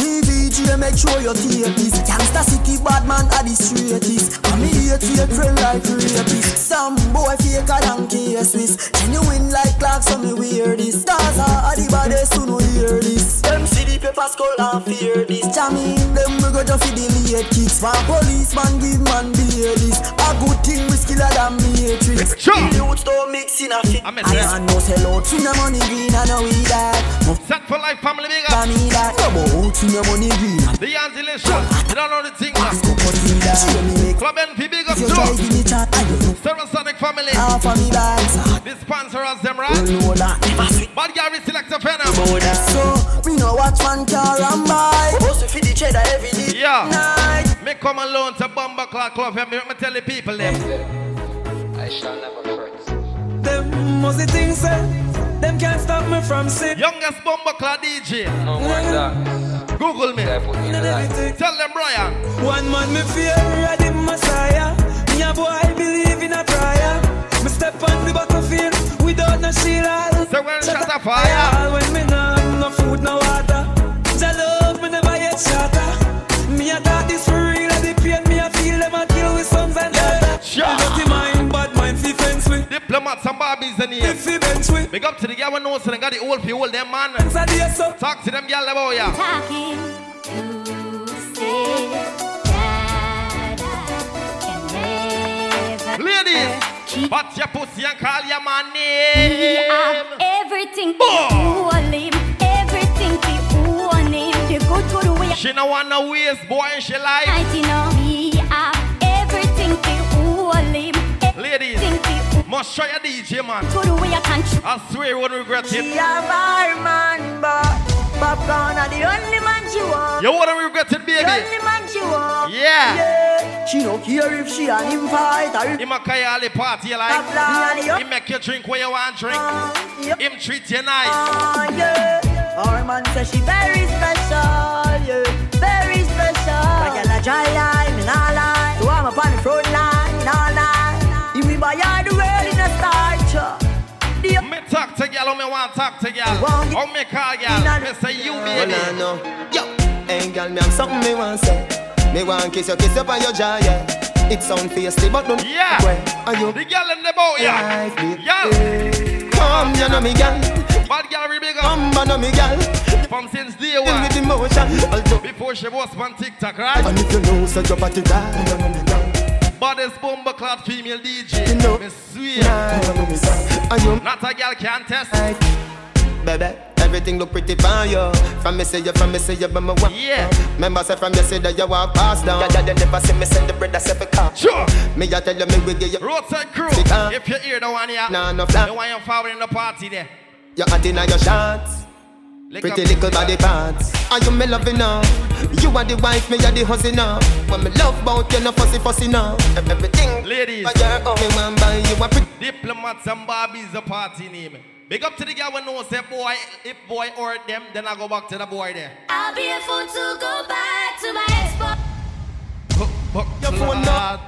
S28: TVG make sure you take this. Gangsta city bad man are the straightest. And me hate fake friend like rapist. Some boy faker than K-Swiss. Genuine like clocks, so me wear this. Gaza are the baddest who no hear this. Them see the paper skull and fear this. Jamming them we go just for the late kicks. One policeman give man beer this. A good thing we skiller than matrix.
S1: Sure.
S28: The youths don't mix in a fit. I no sell out for no money green, I know we that.
S1: Set for life, family big
S28: for
S1: up.
S28: me that. No out for no money green.
S1: The Yanzi Lation. You don't know the thing.
S28: Ask cocoa tea that. Jamie make
S1: Club Envy big up
S28: if you try
S1: too.
S28: give me chat, I don't know.
S1: Stereosonic family.
S28: Half of me bags.
S1: The sponsor us them,
S28: You
S1: right?
S28: know that. Never switch
S1: Bad Gary select a pen.
S28: about that. So, we know watch man car and buy. Hustle for the cheddar every day.
S1: Yeah.
S28: Night.
S1: Me come alone to Bumba Clock Club. Let me, let me tell the people them.
S34: I shall never fret.
S24: Them must the things say. Them can't stop me from sin.
S1: Youngest Bumba Clock DJ.
S34: No more.
S1: Google me.
S34: I put me in the light.
S1: Tell them Brian.
S24: One man me fear of the Messiah. Me a boy I believe in a prayer. Me step on the battlefield without no shield. all.
S1: So when shot a fire.
S24: All When me no have no food, no water. Jah love me never yet shatter. Me a thought with.
S1: Diplomats and Barbies in here.
S24: If fi.
S1: Big up to the girl who knows so they got the old people, them man. Talk to them girl about ya.
S8: Talking to say that I can never
S1: Ladies, pat your pussy and call your man
S8: We
S1: name.
S8: have everything
S1: Boy.
S8: to own him, everything to own him. The good good way
S1: She no want no waste boy in she life.
S8: night, know.
S1: DJ, man.
S29: To the way I can tr-
S1: I swear you won't regret
S25: She
S1: it.
S25: a bar man, but popcorn are the only man she want.
S1: You won't regret it,
S25: The only man she want.
S1: Yeah.
S25: yeah. She no care if she and him fight or
S1: Him a carry all the party like.
S25: Top line.
S1: Make you drink where you want drink.
S25: yep.
S1: Him treat you nice.
S25: Ah, yeah. Our man say she very special, yeah, very special. Like a dry me
S1: want talk to girl. How me call girl? Me say you baby.
S13: no, no. Yo, hey girl, me have something me want say. Me want kiss you, kiss you on your jaw, yeah. It sound feisty, but don't
S1: Yeah.
S13: Where are you?
S1: The girl in the boat, yeah. Girl.
S13: Come, you know me, girl.
S1: Bad girl, we big up.
S13: Come, you know me, girl.
S1: From since day one.
S13: with emotion. I'll.
S1: Before she was on TikTok, right?
S13: And if you know, so your body right.
S1: Baddest bomber clad female DJ.
S13: You know.
S1: Me swear.
S13: You know me, girl. And you,
S1: Not a girl can test.
S13: baby. Everything look pretty fine, yo. From me say you, from me say you, but me want.
S1: Yeah.
S13: Remember say from you say that you walk past down. Yeah, yeah, never see me send the bread, I say for car.
S1: Sure.
S13: Me I tell you, me we give you.
S1: Roadside crew. If you hear the one here,
S13: Nah, no flat.
S1: the one you forward in the party there.
S13: You hot inna your shots.
S1: Lick
S13: Pretty little body parts. Are you me loving now? You are the wife, me are the husband now. When me love bout you, no fussy fussy now. Everything.
S1: Ladies.
S13: But you're oh, me want buy you a pretty.
S1: Diplomats and Barbies the party name. Big up to the girl when knows say boy, if boy or them, then I go back to the boy there.
S29: I'll be a fool to go back to my ex
S1: Your
S13: phone now.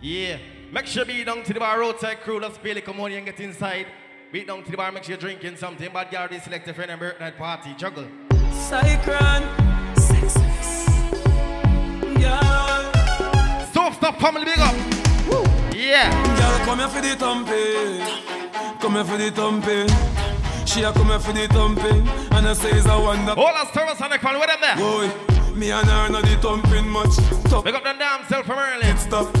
S1: Yeah. Make sure be down to the bar roadside crew. Let's pay the money and get inside. Be down to the bar, make sure you're drinking something. Bad girl, they select a friend and birthday party. Juggle.
S24: Cycron. Yeah.
S1: Soft stuff family big up. Yeah.
S24: Girl, come here for the thumping. Come here for the thumping. She a come here for the thumping. And I say it's a wonder.
S1: All us service on the call with them there.
S24: Boy, me and her not the thumping much. Thump.
S1: Big up them damn self from early.
S24: Stop.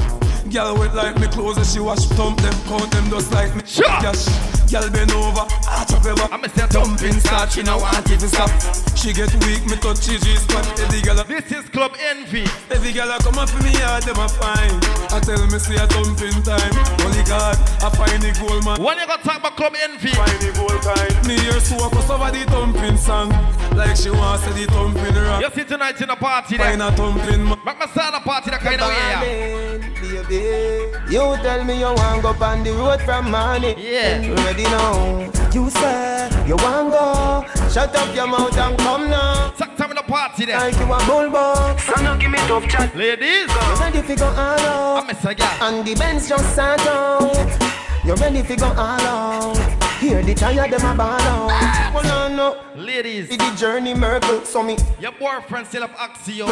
S24: Girl wet like me clothes and she wash thump them, count them just like me.
S1: Sure.
S24: Cash. Girl bend over, arch up her back.
S1: I'm a set
S24: Thumping start, she no want it to stop. She get weak, me touch she G spot. Every girl, a-
S1: This is Club Envy.
S24: every girl a come up for me yard, them a fine. I tell me say a thumping time. Holy God, I find the gold man.
S1: When you gonna talk about Club Envy?
S24: Find the gold kind. Me hear so I over the thumping song, like she wants to the thumping rock.
S1: You see tonight in the party there.
S24: Find a thumping man.
S1: Make me start the party that kind of way. Yeah.
S13: Baby, you tell me you want go on the road from money.
S1: Yeah.
S13: Ready now? You say you want go. Shut up your mouth and come now.
S1: Talk time in the party there.
S13: Like you a bullbox. So now give me tough chat.
S1: Ladies.
S13: You ready if you go all out?
S1: I'm a girl.
S13: And the Benz just start out. You ready fi go all out? Hear the tired them a ball out. Well, no, no.
S1: Ladies.
S13: It's the journey miracle. So me
S1: Your boyfriend still have Axio.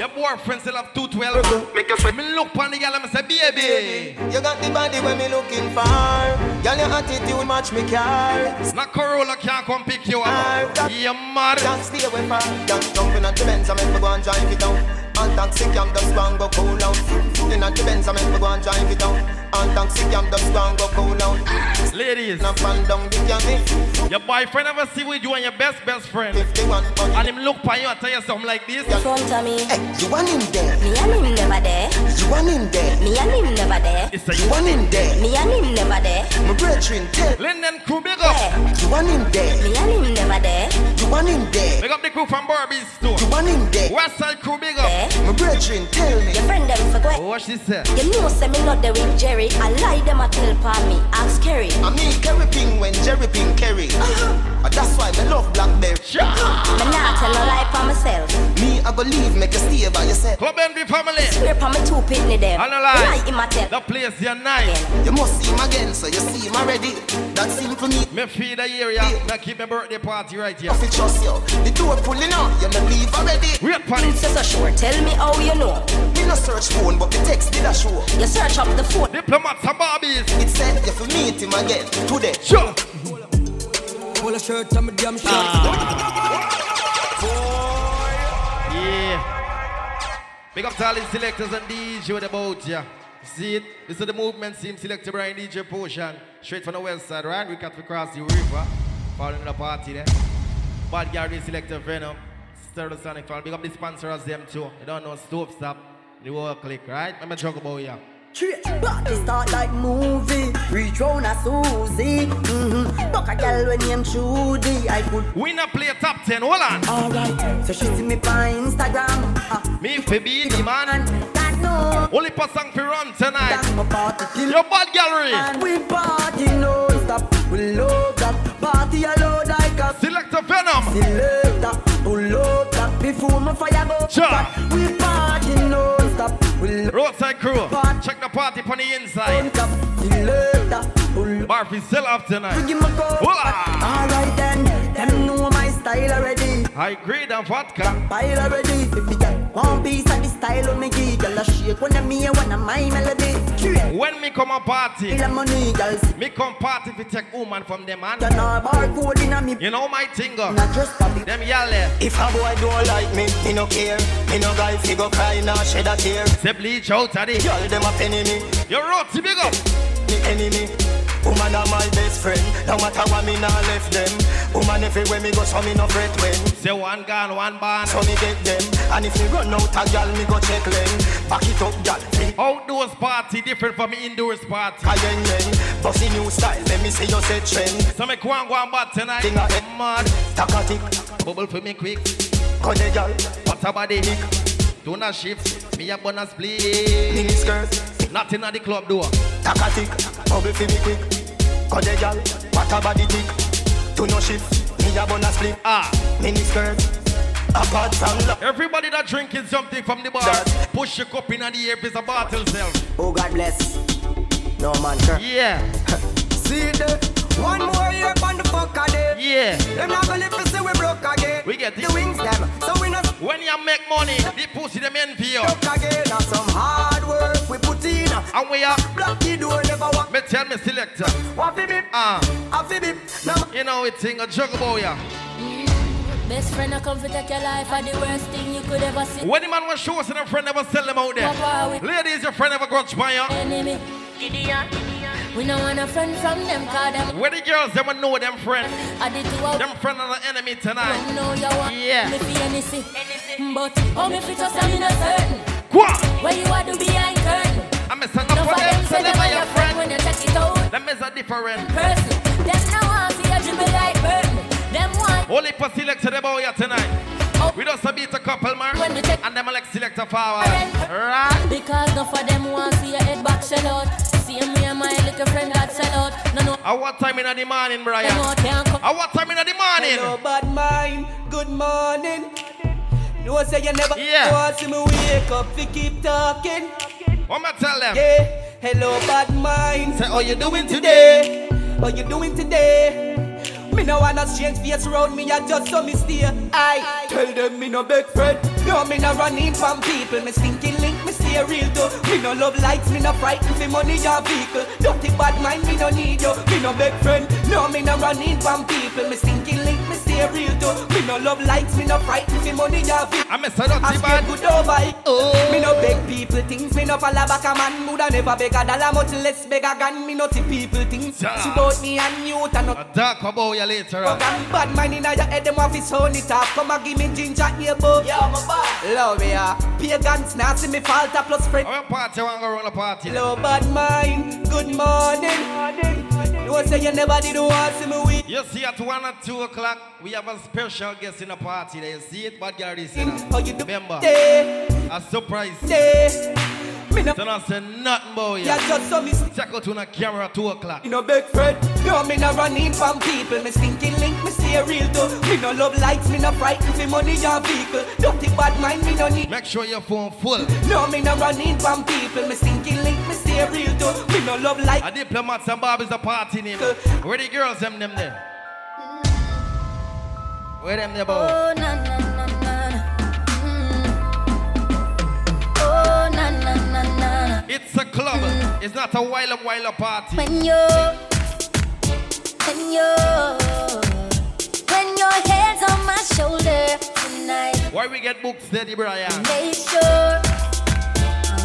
S1: Your boyfriend still have 212.
S13: make you sweat.
S1: Me look on the girl and me say, baby.
S13: You got the body when me looking for. Girl, your attitude match me car.
S1: Not Corolla can't come pick you up. You mad.
S13: Can't stay away from. Can't jumping at the Benz, I make me go and drive it down. And taxi cam just go and go cool out. In at the Benz, I make me go and drive it down. And taxi cam just go and go cool out.
S1: Ladies.
S13: Now fan down the cammy.
S1: Your boyfriend ever see with you and your best best friend.
S13: 51
S1: And him look on you and tell you something like this.
S29: In front of me.
S13: Hey, you want him there?
S29: Me and him never there.
S13: You want him there?
S29: Me and him never there.
S1: It's a
S13: You want him there?
S29: Me and him never there.
S13: My brethren, tell.
S1: Linden crew, big up.
S13: You want him there?
S29: Me and him never there.
S13: You want him there?
S1: Big up the crew from Barbie's store.
S13: You want him there?
S1: West Side crew, big up.
S29: There.
S13: My brethren, tell me.
S29: Your friend them for go.
S1: Oh, what she said?
S29: You know say me not there with Jerry. I lie them a tell pa me. Ask Kerry.
S13: I mean, Kerry Ping when Jerry Ping Kerry. Uh, that's why I love Blackberry.
S29: Me nah tell no lie for myself.
S13: Me, I go leave, make you stay by yourself.
S1: Club Envy family.
S29: Swear pa me two pitney them.
S1: I no lie.
S29: Lie him a tell.
S1: The place you're nice.
S13: You must see him again, so you see him already. That's simple me.
S1: Me feed the area. Me keep my birthday party right here.
S13: If you trust you, the door pulling out, you no leave already.
S1: Wait for it.
S29: So so sure. Tell me how you know.
S13: Me no search phone, but the text did a show.
S29: You search up the phone.
S1: Diplomats and Barbies.
S13: It said you fi meet him again today.
S1: Sure.
S24: Pull a shirt on me damn shirt. Ah.
S1: Yeah. Big up to all the selectors and DJ with the boat, yeah. See it? This is the movement team selected by DJ Potion. Straight from the west side, right? We got to cross the river. Following the party there. Bad Gary selector Venom. Stir the Sonic fan. Big up the sponsors them too. You don't know Stove Stop. The whole click, right? I'm a joke about you.
S25: Straight party start like movie. Reach round a Susie. Mm-hmm. Buck a girl when named Trudy. I could.
S1: We not play top 10, hold on.
S25: Alright. So she see me on Instagram. Uh,
S1: Me fi be the man.
S25: God no.
S1: Only per song fi run tonight.
S25: Damn my party till.
S1: Your bad gallery.
S25: And we party no stop. We love that party alone like a
S1: Selector Venom.
S25: selector. We love that before my fire go.
S1: Sure.
S25: We party
S1: Roadside crew. Check the party on the inside. fi sell off tonight.
S25: Give me a call.
S1: Hola.
S25: Alright then, them know my style already.
S1: High grade and vodka.
S25: Pile already. If you get one piece of the style of me give, girl a shake when I'm me and when I'm my melody.
S1: When me come a party,
S25: Feel the money, girls.
S1: me come party fi take woman from them man.
S25: Turn our barcode in a me.
S1: You know my thing go.
S25: Not just pop it.
S1: Them yell there.
S27: If a boy don't like me, me no care. Me no guy fi go cry nor shed a tear.
S1: Say bleach out of the.
S27: Girl them a penny me,
S1: Your roti big up.
S27: me enemy. Woman are my best friend. No matter what me nah left them. Woman everywhere me go, so me no fret when.
S1: Say one gun, one band.
S27: So me get them. And if me run out a gal, me go check them. Back it up, gal.
S1: Outdoors party different from indoors party.
S27: Again, then. Bossy new style. Let me see you set trend.
S1: So me go and go and bad tonight.
S27: Thing a head.
S1: Mad.
S27: Takatik.
S1: Bubble for me quick.
S27: Cut the gal.
S1: What about the hick? Do not shift. Me a bonus please.
S27: Mini skirt.
S1: Nothing at the club door.
S27: Takatik. Bubble for me quick. Cut the gal. What about the dick? Do no shift. Me a bonus split.
S1: Ah.
S27: Mini skirt. Apart from love.
S1: Everybody that drinking something from the bar, push your cup in the air it's a bottle self.
S25: Oh God bless. No man, sure.
S1: Yeah.
S16: See the one more year on the fuck again.
S1: Yeah.
S16: Them not gonna live to see we broke again.
S1: We get it.
S16: the wings them, so we not
S1: When you make money, the pussy them envy you.
S16: broke again. Now some hard work we put in.
S1: And we are,
S16: Block the door never walk.
S1: me tell me selector.
S16: What fi bip?
S1: Ah,
S16: A fi bip. Now
S1: you know it thing a juggle about ya.
S8: Best friend, I come to take your life are the worst thing you could ever see.
S1: When the man was show us and a friend never sell them out there. Ladies, your friend never grudge by you.
S8: Enemy, Gideon. We don't want a friend from them, cause them
S1: Where the girls them know them friend.
S8: are the two of
S1: Them friend are the enemy
S8: them
S1: tonight.
S8: know you want
S1: Yeah.
S8: me for anything. But how me fit us, I'm not
S1: different
S8: Person, them no want see you dribble like burden. Them want
S1: Only for select to them out here tonight. Oh. We just a beat a couple man.
S8: When we take-
S1: And them a like select a forward. Right?
S8: because no for them want see your head back shell out. See me and my little friend that sell out. No no,
S1: At what time in the morning, Brian?
S8: them out can't come.
S1: At what time in the morning?
S16: Hello, bad mind. Good morning. No say you never
S1: Yeah.
S16: want see me wake up. We keep talking.
S1: What I tell them?
S16: Yeah. Hello, bad mind.
S1: Say, how you doing
S16: today? How you doing today? Me no wanna change face around me, I just so me stay. I tell them me no big friend. No, me no running from people. Me stinking link, me stay real though. Me no love lights, me no frightened for money or vehicle. Dirty bad mind, me no need you. Me no big friend. No, me no running from people. Me stinking link, me stay real though. Me no love lights, me no frightened for money or vehicle.
S1: I'm a son of
S16: I
S1: the
S16: scared
S1: bad.
S16: good over it.
S1: Oh.
S16: Me no beg people things, me no follow back a man. Woulda never beg a dollar, much less beg a gun. Me no see people things.
S1: Ja.
S16: It's about me and you, and no
S1: A dark about you later on.
S16: Gun bad mind inna your head, them want fi sound it off. Come and give me ginger here, bub. Yeah, my boy. Love me, yeah. Pagans now see me falter plus spread.
S1: Our party, I want to go around the party.
S16: Hello, bad mind. Good morning. Good morning. You say you never did want see me weak.
S1: You see, at 1 or 2 o'clock, we have a special guest in the party. There. You see it, bad girl, this. you know.
S16: How you do?
S1: Remember,
S16: Day,
S1: a surprise.
S16: day. Me no,
S1: So not say nothing boy.
S16: yeah, just so me.
S1: Check out on the camera at 2 o'clock.
S16: Me no big friend. No, me no running from people. Me stinking link, me stay real though. Me no love lights, me no frightened for money or vehicle. Dirty bad mind, me no need.
S1: Make sure your phone full.
S16: No, me no running from people. Me stinking link, me stay real though. Me no love lights.
S1: A diplomat and Bob is a party name. Where the girls them them there? Where them there, boy?
S8: Oh na na na na. Mm. Oh na na na na.
S1: It's a club. It's not a wild up wild up party.
S8: When you, when you, when your head's on my shoulder tonight,
S1: Why we get booked steady, Brian?
S8: make sure,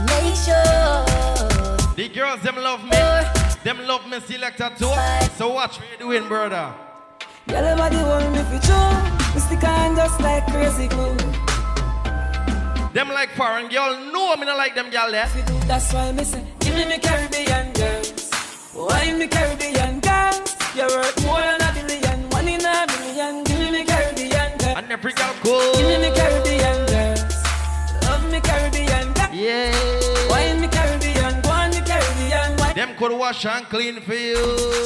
S8: make sure.
S1: The girls them love me. Them love me selector too. So watch what you doing, brother.
S24: Girl, everybody want me for true. Me stick on just like crazy glue.
S1: Them like foreign girl. No, me not like them girl eh? there.
S24: That's why me say, give me me Caribbean girls. Why me Caribbean girls? You're worth more than a billion, one in a million. Give me me Caribbean girls.
S1: And every girl cool.
S24: Give me me Caribbean girls. Love me Caribbean girls.
S1: Yeah.
S24: Why me Caribbean? Go on me Caribbean. Why?
S1: Them could wash and clean for you.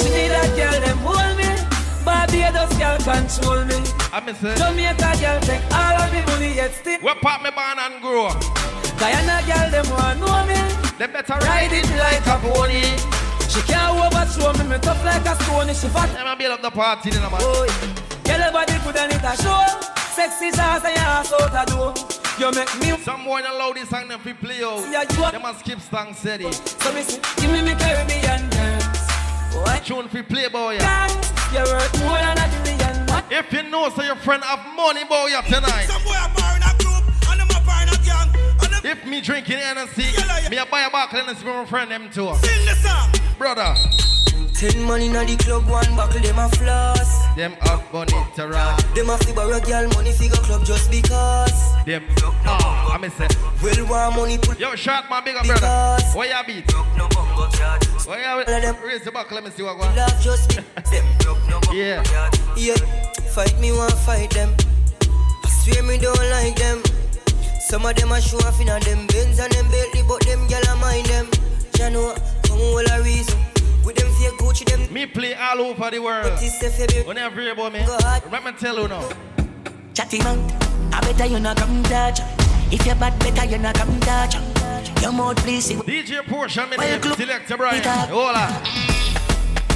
S24: She need a girl, them hold me. Barbados girl control me.
S1: I miss it.
S24: Jamaica girl take all of me money yet still.
S1: Where pop me born and grow?
S24: Guyana girl, them want know me.
S1: They better
S24: Ride it like a pony. She can't overthrow me, me tough like a stone. She fat.
S1: Them a build up the party, then man.
S24: Oh, Girl, your body good and it a show. Sexy sauce and your ass out a door. You make me.
S1: Some boy allow this song them fi play out.
S24: Yeah.
S1: Them a skip song steady.
S24: So me say, give me me Caribbean. What?
S1: Tune fi play boy.
S24: You're worth more than a billion. What?
S1: If you know so your friend have money boy yeah, tonight.
S35: Some boy a bar in a group, and them a bar in a gang. And
S1: If me drinking Hennessy, me a buy a bottle Hennessy for my friend them too.
S35: sing the song.
S1: Brother,
S28: Ten money in the club, one buckle, them a floss.
S1: them have money to run.
S28: Them a fi borrow girl money figure club just because.
S1: Them, ah, I miss it.
S28: Well, want money put
S1: Yo, shot my bigger brother. Where you beat?
S28: no bongo charge.
S1: Where you raise the buckle? Let me see what going.
S28: Love just them drop no bongo
S1: Yeah.
S28: Yeah, fight me, want fight them. I swear me don't like them. Some of them a show off in a them Benz and them Bentley, but them gyal a mind them. Ya know, come all a reason. With them fake Gucci, them
S1: Me play all over the world.
S28: If you
S1: you about me, me tell you now.
S31: Chatty man, I better you not come touch. If you're bad, better you not come touch. Your mouth please.
S1: DJ Potion, me
S31: Well,
S1: name
S31: club-
S1: Selector Brian. Hola.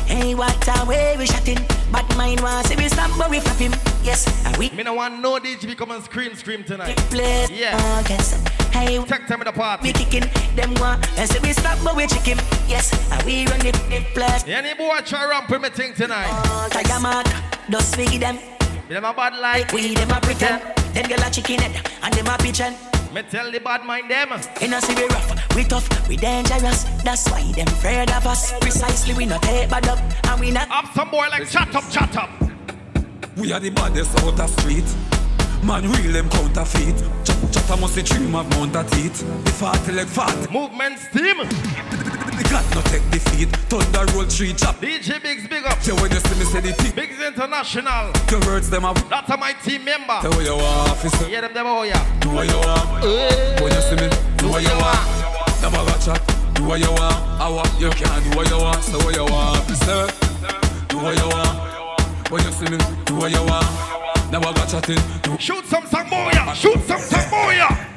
S31: Hey, what a way we shot him. But mine was if we stop, but we flap him. Yes, and we
S1: Me no want no DJ come and scream, scream tonight.
S31: play.
S1: Yeah.
S31: Oh, yes. Hey,
S1: Take time of the party.
S31: we kicking them one. And say we stop, but we chicken. Yes, and we run the, the place.
S1: Any boy try ramp with me thing tonight.
S31: Oh, Tiger Mark, just speak them.
S1: Them a bad like.
S31: We them a pretend. Them girl a chicken head, and them a pigeon.
S1: Me tell the bad mind them.
S31: You know, see we rough, we tough, we dangerous. That's why them afraid of us. Precisely, we not take bad up, and we not.
S1: Have some boy like chat up, chat up.
S36: We are the baddest out of street. Man, real them counterfeit. Chat, chat, must the dream of mount a teeth. The fat leg fat.
S1: Movement steam.
S36: The God no take defeat. Thunder roll tree chop.
S1: DJ Biggs, big up.
S36: Say when you see me say the thing.
S1: Biggs International.
S36: The words them have.
S1: That's my team member.
S36: Say what you want, officer.
S1: Yeah, them them oh yeah.
S36: Do what you want. Eh. When you see me, do what you want. Never got chat. Do what you want. I want you can do what you want. Say what you want, officer. Do what you want. When you see me, do what you want. Never got chatting. Do
S1: Shoot some some boy yeah. Shoot some some boy yeah.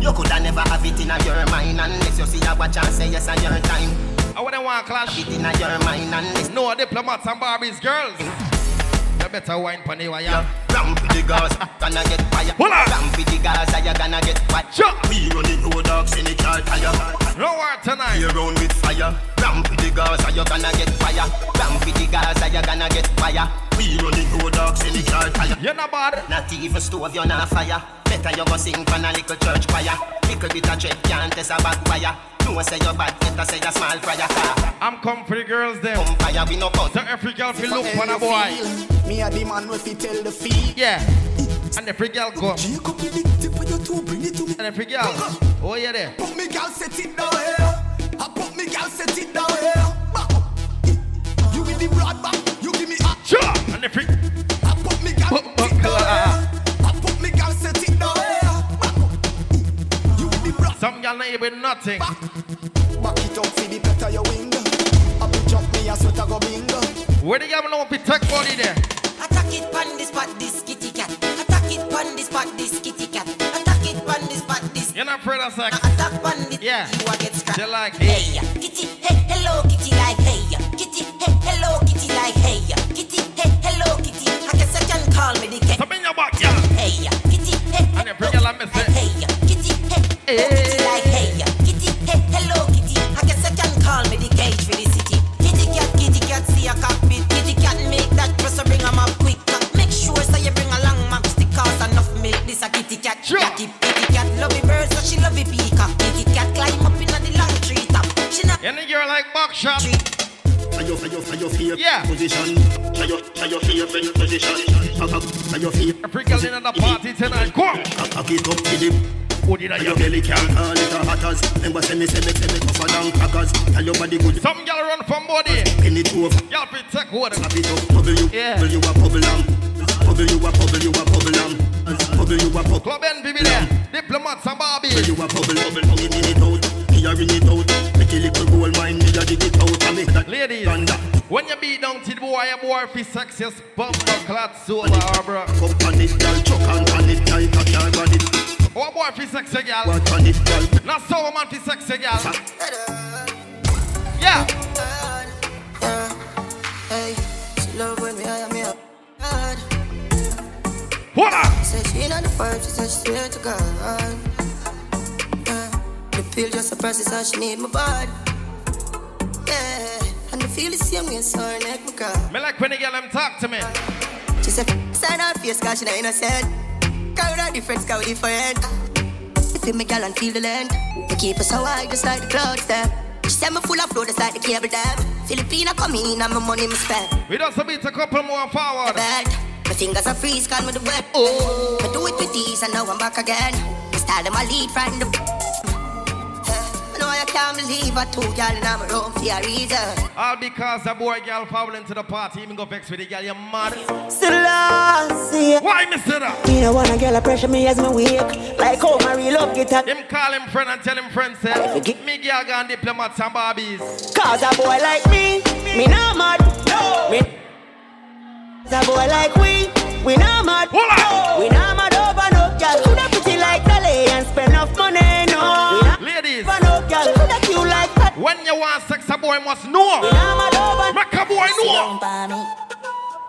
S13: You coulda never have it in your mind unless you see a watch and say yes at your time.
S1: I wouldn't want clash.
S13: It in your mind unless
S1: No diplomats and Barbies girls. You better wine pon the wire.
S13: Ramp with the girls, gonna get fire.
S1: Hola.
S13: Ramp with the girls, you gonna get fire.
S1: Sure.
S13: We running no dogs in the car tire.
S1: No war tonight.
S13: You run with fire. Ramp with the girls, you gonna get fire. Ramp with the girls, you gonna get fire. We running no dogs in the car tire.
S1: You're not bad.
S13: Not even stove, you're not fire. Better you go sing from a little church choir. Little bit of dread can't test a backfire. No say you're bad, better say a small fryer.
S1: I'm come for the girls them.
S13: Umpire, we no cut.
S1: So every girl feel look for a boy.
S20: Me a the man with it tell the fee.
S1: Yeah. And every girl come.
S20: Jacob with the tip of your toe, bring it to me.
S1: And every girl. Oh yeah there.
S20: Put me girl set it down here. I put me girl set it down here. Back up. You with the broad back, you give me a.
S1: Sure. And every.
S20: I put me girl set it down here. I put me girl set it down here. You with the broad
S1: Some girl not even nothing.
S20: back. Back it up for the better your wing. Up you jump me a sweat I go bingo.
S1: Where the girl know if you take body there?
S28: Attack it pon this spot, this kitty cat. Attack it pon this spot, this kitty cat. Attack it pon this spot, this.
S1: You're not afraid of sex.
S28: Attack pon this.
S1: Yeah.
S28: You a get scratched.
S1: You like
S28: Hey, kitty, hey, call me the cat.
S1: Come in your back, yeah.
S28: Hey, kitty, hey,
S1: And every girl I miss it.
S28: hey, kitty, hey, hello, eh. kitty, like hey, kitty, hey, hello, kitty. I guess I can call me the cage for the city. Kitty cat, kitty cat, see a cockpit. Kitty cat, make that press bring 'em up quick. Make sure so you bring along map stick cause enough milk. This a kitty cat.
S1: Sure.
S28: Keep kitty cat love the birds, so she love the peacock. Kitty cat climb up in the long tree top. She not
S1: Any girl like box shop.
S13: Try your, your, your favorite
S1: Yeah.
S13: position. Try your, try your favorite position. Try your favorite.
S1: Every girl in the party tonight. Come.
S13: Cock cock it up to the.
S1: Who did
S13: Your belly can't call it a.
S27: hatters. Remember say me say me say me tougher than crackers. Tell your body good.
S1: Some girl run from body.
S27: Pin it over.
S1: Y'all fit take water.
S27: Slap it up. Bubble you.
S1: Yeah.
S27: Bubble you a bubble lamb. Bubble you a bubble you a bubble lamb. Bubble you a bubble.
S1: Club Envy be there. Diplomats and Barbie.
S27: Bubble you a bubble bubble. In it out. Me it out. And me.
S1: Ladies, when you beat down to the boy, your boy fi sexiest bumper clot sober, bro.
S27: Up on it, girl. Chuck and on it, girl. Cock your body.
S1: Oh boy fi sexy girl.
S27: What on it, girl.
S1: Now sober man fi sexy girl. Yeah.
S37: Hey, she love when me hire me up.
S1: What up?
S37: Said she ain't on the vibe, she said she swear to God. Yeah. The pill just a process how she need my body. Yeah, and the feel the same way, so her neck my car.
S1: Me like when the girl them talk to me.
S37: She said, sign her face, cause she not innocent. Cause we not different, cause we different. You feel me, girl, and feel the land. We keep us so high, just like the clouds there. She said me full of flow, just like the cable dam. Filipina come in, and my money me spend.
S1: We just bit a couple more forward.
S37: Bad. My fingers are freeze, call me the wet. Oh, I do it with these, and now I'm back again. Time them I lead from the. I know I can't believe I two girl in my room for a reason.
S1: All because a boy girl fouling to the party, even go vex with the girl, you mad.
S25: Selassie.
S1: Why, Mr. That?
S25: Me no wanna girl a pressure me as me wake. Like how my real love get a
S1: Him call him friend and tell him friend say, me girl gone diplomats and barbies.
S25: Cause a boy like me, me not mad. No. Me Cause a boy like we, we not mad. No. We not mad over no girl. Coulda pretty like Dolly and spend enough money, no.
S1: Ladies,
S25: over girl. Coulda cute like that.
S1: when you want sex, a boy must know.
S25: We not mad over
S1: Make a boy know.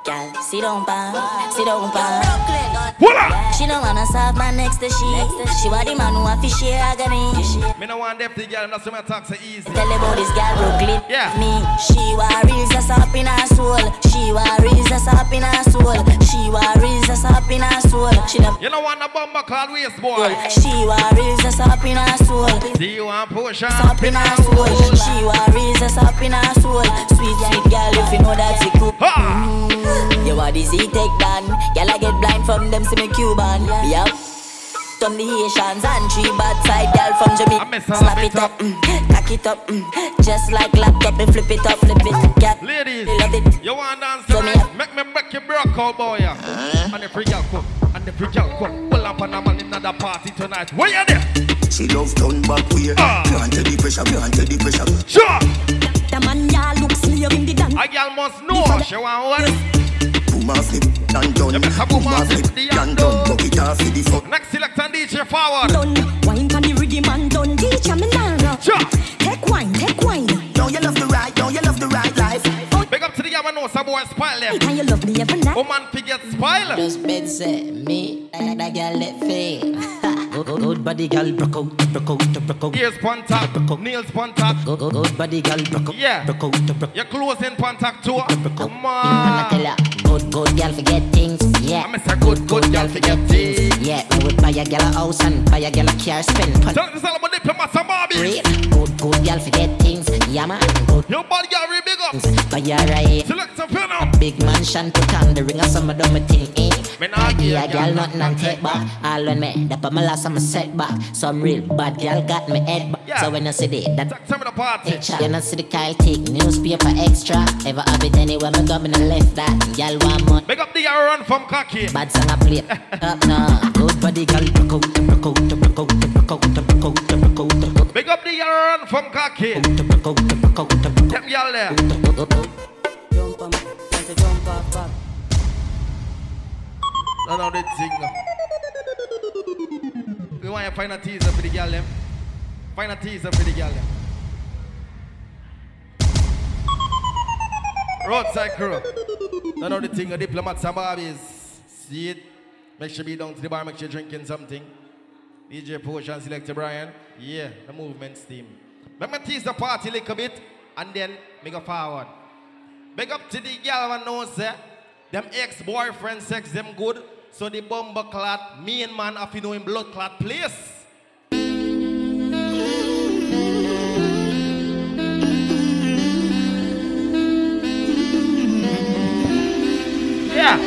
S38: Down by me. Girl, sit down me. Sit down by.
S1: Voila!
S38: She don't wanna serve my next to she. She want the man who to share agony.
S1: Me no want them to girl, that's why I talk so easy.
S38: Tell about this girl Brooklyn.
S1: Yeah.
S38: Me, she worries that's up in her soul. She worries that's up in her soul. She worries that's up in her soul. She never.
S1: You know want a bomber called waist boy.
S38: She worries that's up in her soul.
S1: Do you want push
S38: up in her soul. She worries that's up in her soul. Sweet, sweet girl, if you know that she cook. Mm. You want the take down. Girl, I get blind from them, see me Cuban. Yup. From the Haitians and three bad side girl from Jamaica. Slap it up, mm, cock it up, mm, just like laptop and flip it up, flip it. Girl,
S1: Ladies,
S38: love it.
S1: you want dance
S38: So me
S1: tonight? Make me break your broke out, boy. yeah. And the free girl come, and the free girl come. Pull up on a man in another party tonight. Where you there?
S27: She love turn back way. Plant the pressure, plant the pressure.
S1: Sure.
S25: The man ya look slave in the dance.
S1: A girl must know she want what?
S27: Boom off flip, and done. Boom off flip, and done. Buck it off for fuck.
S1: Next select and DJ forward.
S25: Done. Wine pan the riggy man done. Teach me now.
S1: Sure.
S25: Take wine, take wine.
S27: Don't you love the ride? Don't you love the ride life?
S1: Big up to the girl who know some boy spoil them.
S25: And you love me every night.
S1: Woman forget spoil.
S38: Just bed set me, that, that girl let fade. Good, good, body girl, broke out, broke out, broke out.
S1: Ears pontac, nails pontac.
S38: Good, good, body girl, broke out,
S1: Yeah.
S38: broke out, broke
S1: Your clothes in pontac too. Come on.
S38: tell her, good, good girl forget things, yeah.
S1: I'm a good, good girl forget things.
S38: Yeah, we would buy a girl a house and buy a girl a car, spend
S1: Tell us all about diplomats and barbies.
S38: Great, good, good girl forget things, yeah man. Good,
S1: Your body girl really big up.
S38: buy a right.
S1: Select some film.
S38: Big mansion put on the ring of some of them a thing, eh?
S1: Me nah give
S38: Yeah,
S1: a
S38: girl, nothing and take back. All when me, that put my last on my setback. Some real bad girl got me head back.
S1: Yeah.
S38: So when I see the that
S1: Some of the party.
S38: picture, you know see the Kyle take newspaper extra. Ever have it anywhere me go, me left that. Girl want more.
S1: Big up the girl run from cocky.
S38: Bad song I play. Up now, good body girl, broke out, broke out, broke out, broke out, broke out, broke out.
S1: Big up the girl run from cocky. Them girl there.
S25: A
S1: teaser for the girl them. Find a teaser for the girl them. Roadside crew. No, no, the thing. A diplomat, some barbies. See it. Make sure you be down to the bar. Make sure you're drinking something. DJ Potion, Selector Brian. Yeah, the movement's team. Let me tease the party a little bit and then me go forward. Big up to the girl who knows that them ex-boyfriend sex them good. So the bomber clot, me and man have to know in blood clot place. Yeah.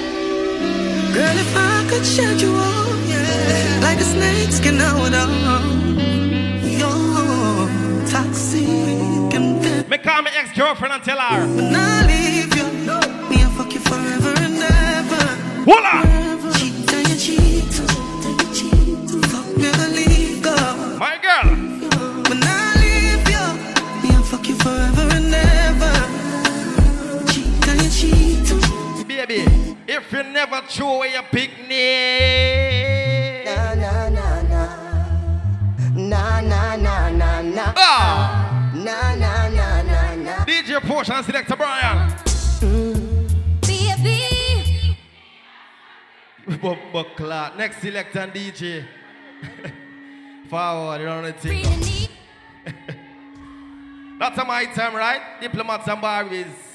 S24: Girl, if I could shed you all, yeah, like a snake skin out on. You're
S1: call me ex-girlfriend and tell her.
S39: When I leave you, me I fuck you forever and ever.
S1: Voila! My girl.
S39: When I leave you, me I fuck you forever and ever. Cheat on your cheat.
S1: Baby, if you never throw away your picnic.
S13: Na na na na. Na na na na na.
S1: Ah.
S13: Na na na na na.
S1: DJ Potion and Selector Brian.
S8: Baby.
S1: But, but clock. Next selector and DJ. Forward, you know the thing. That's my time, right? Diplomats and Barbies.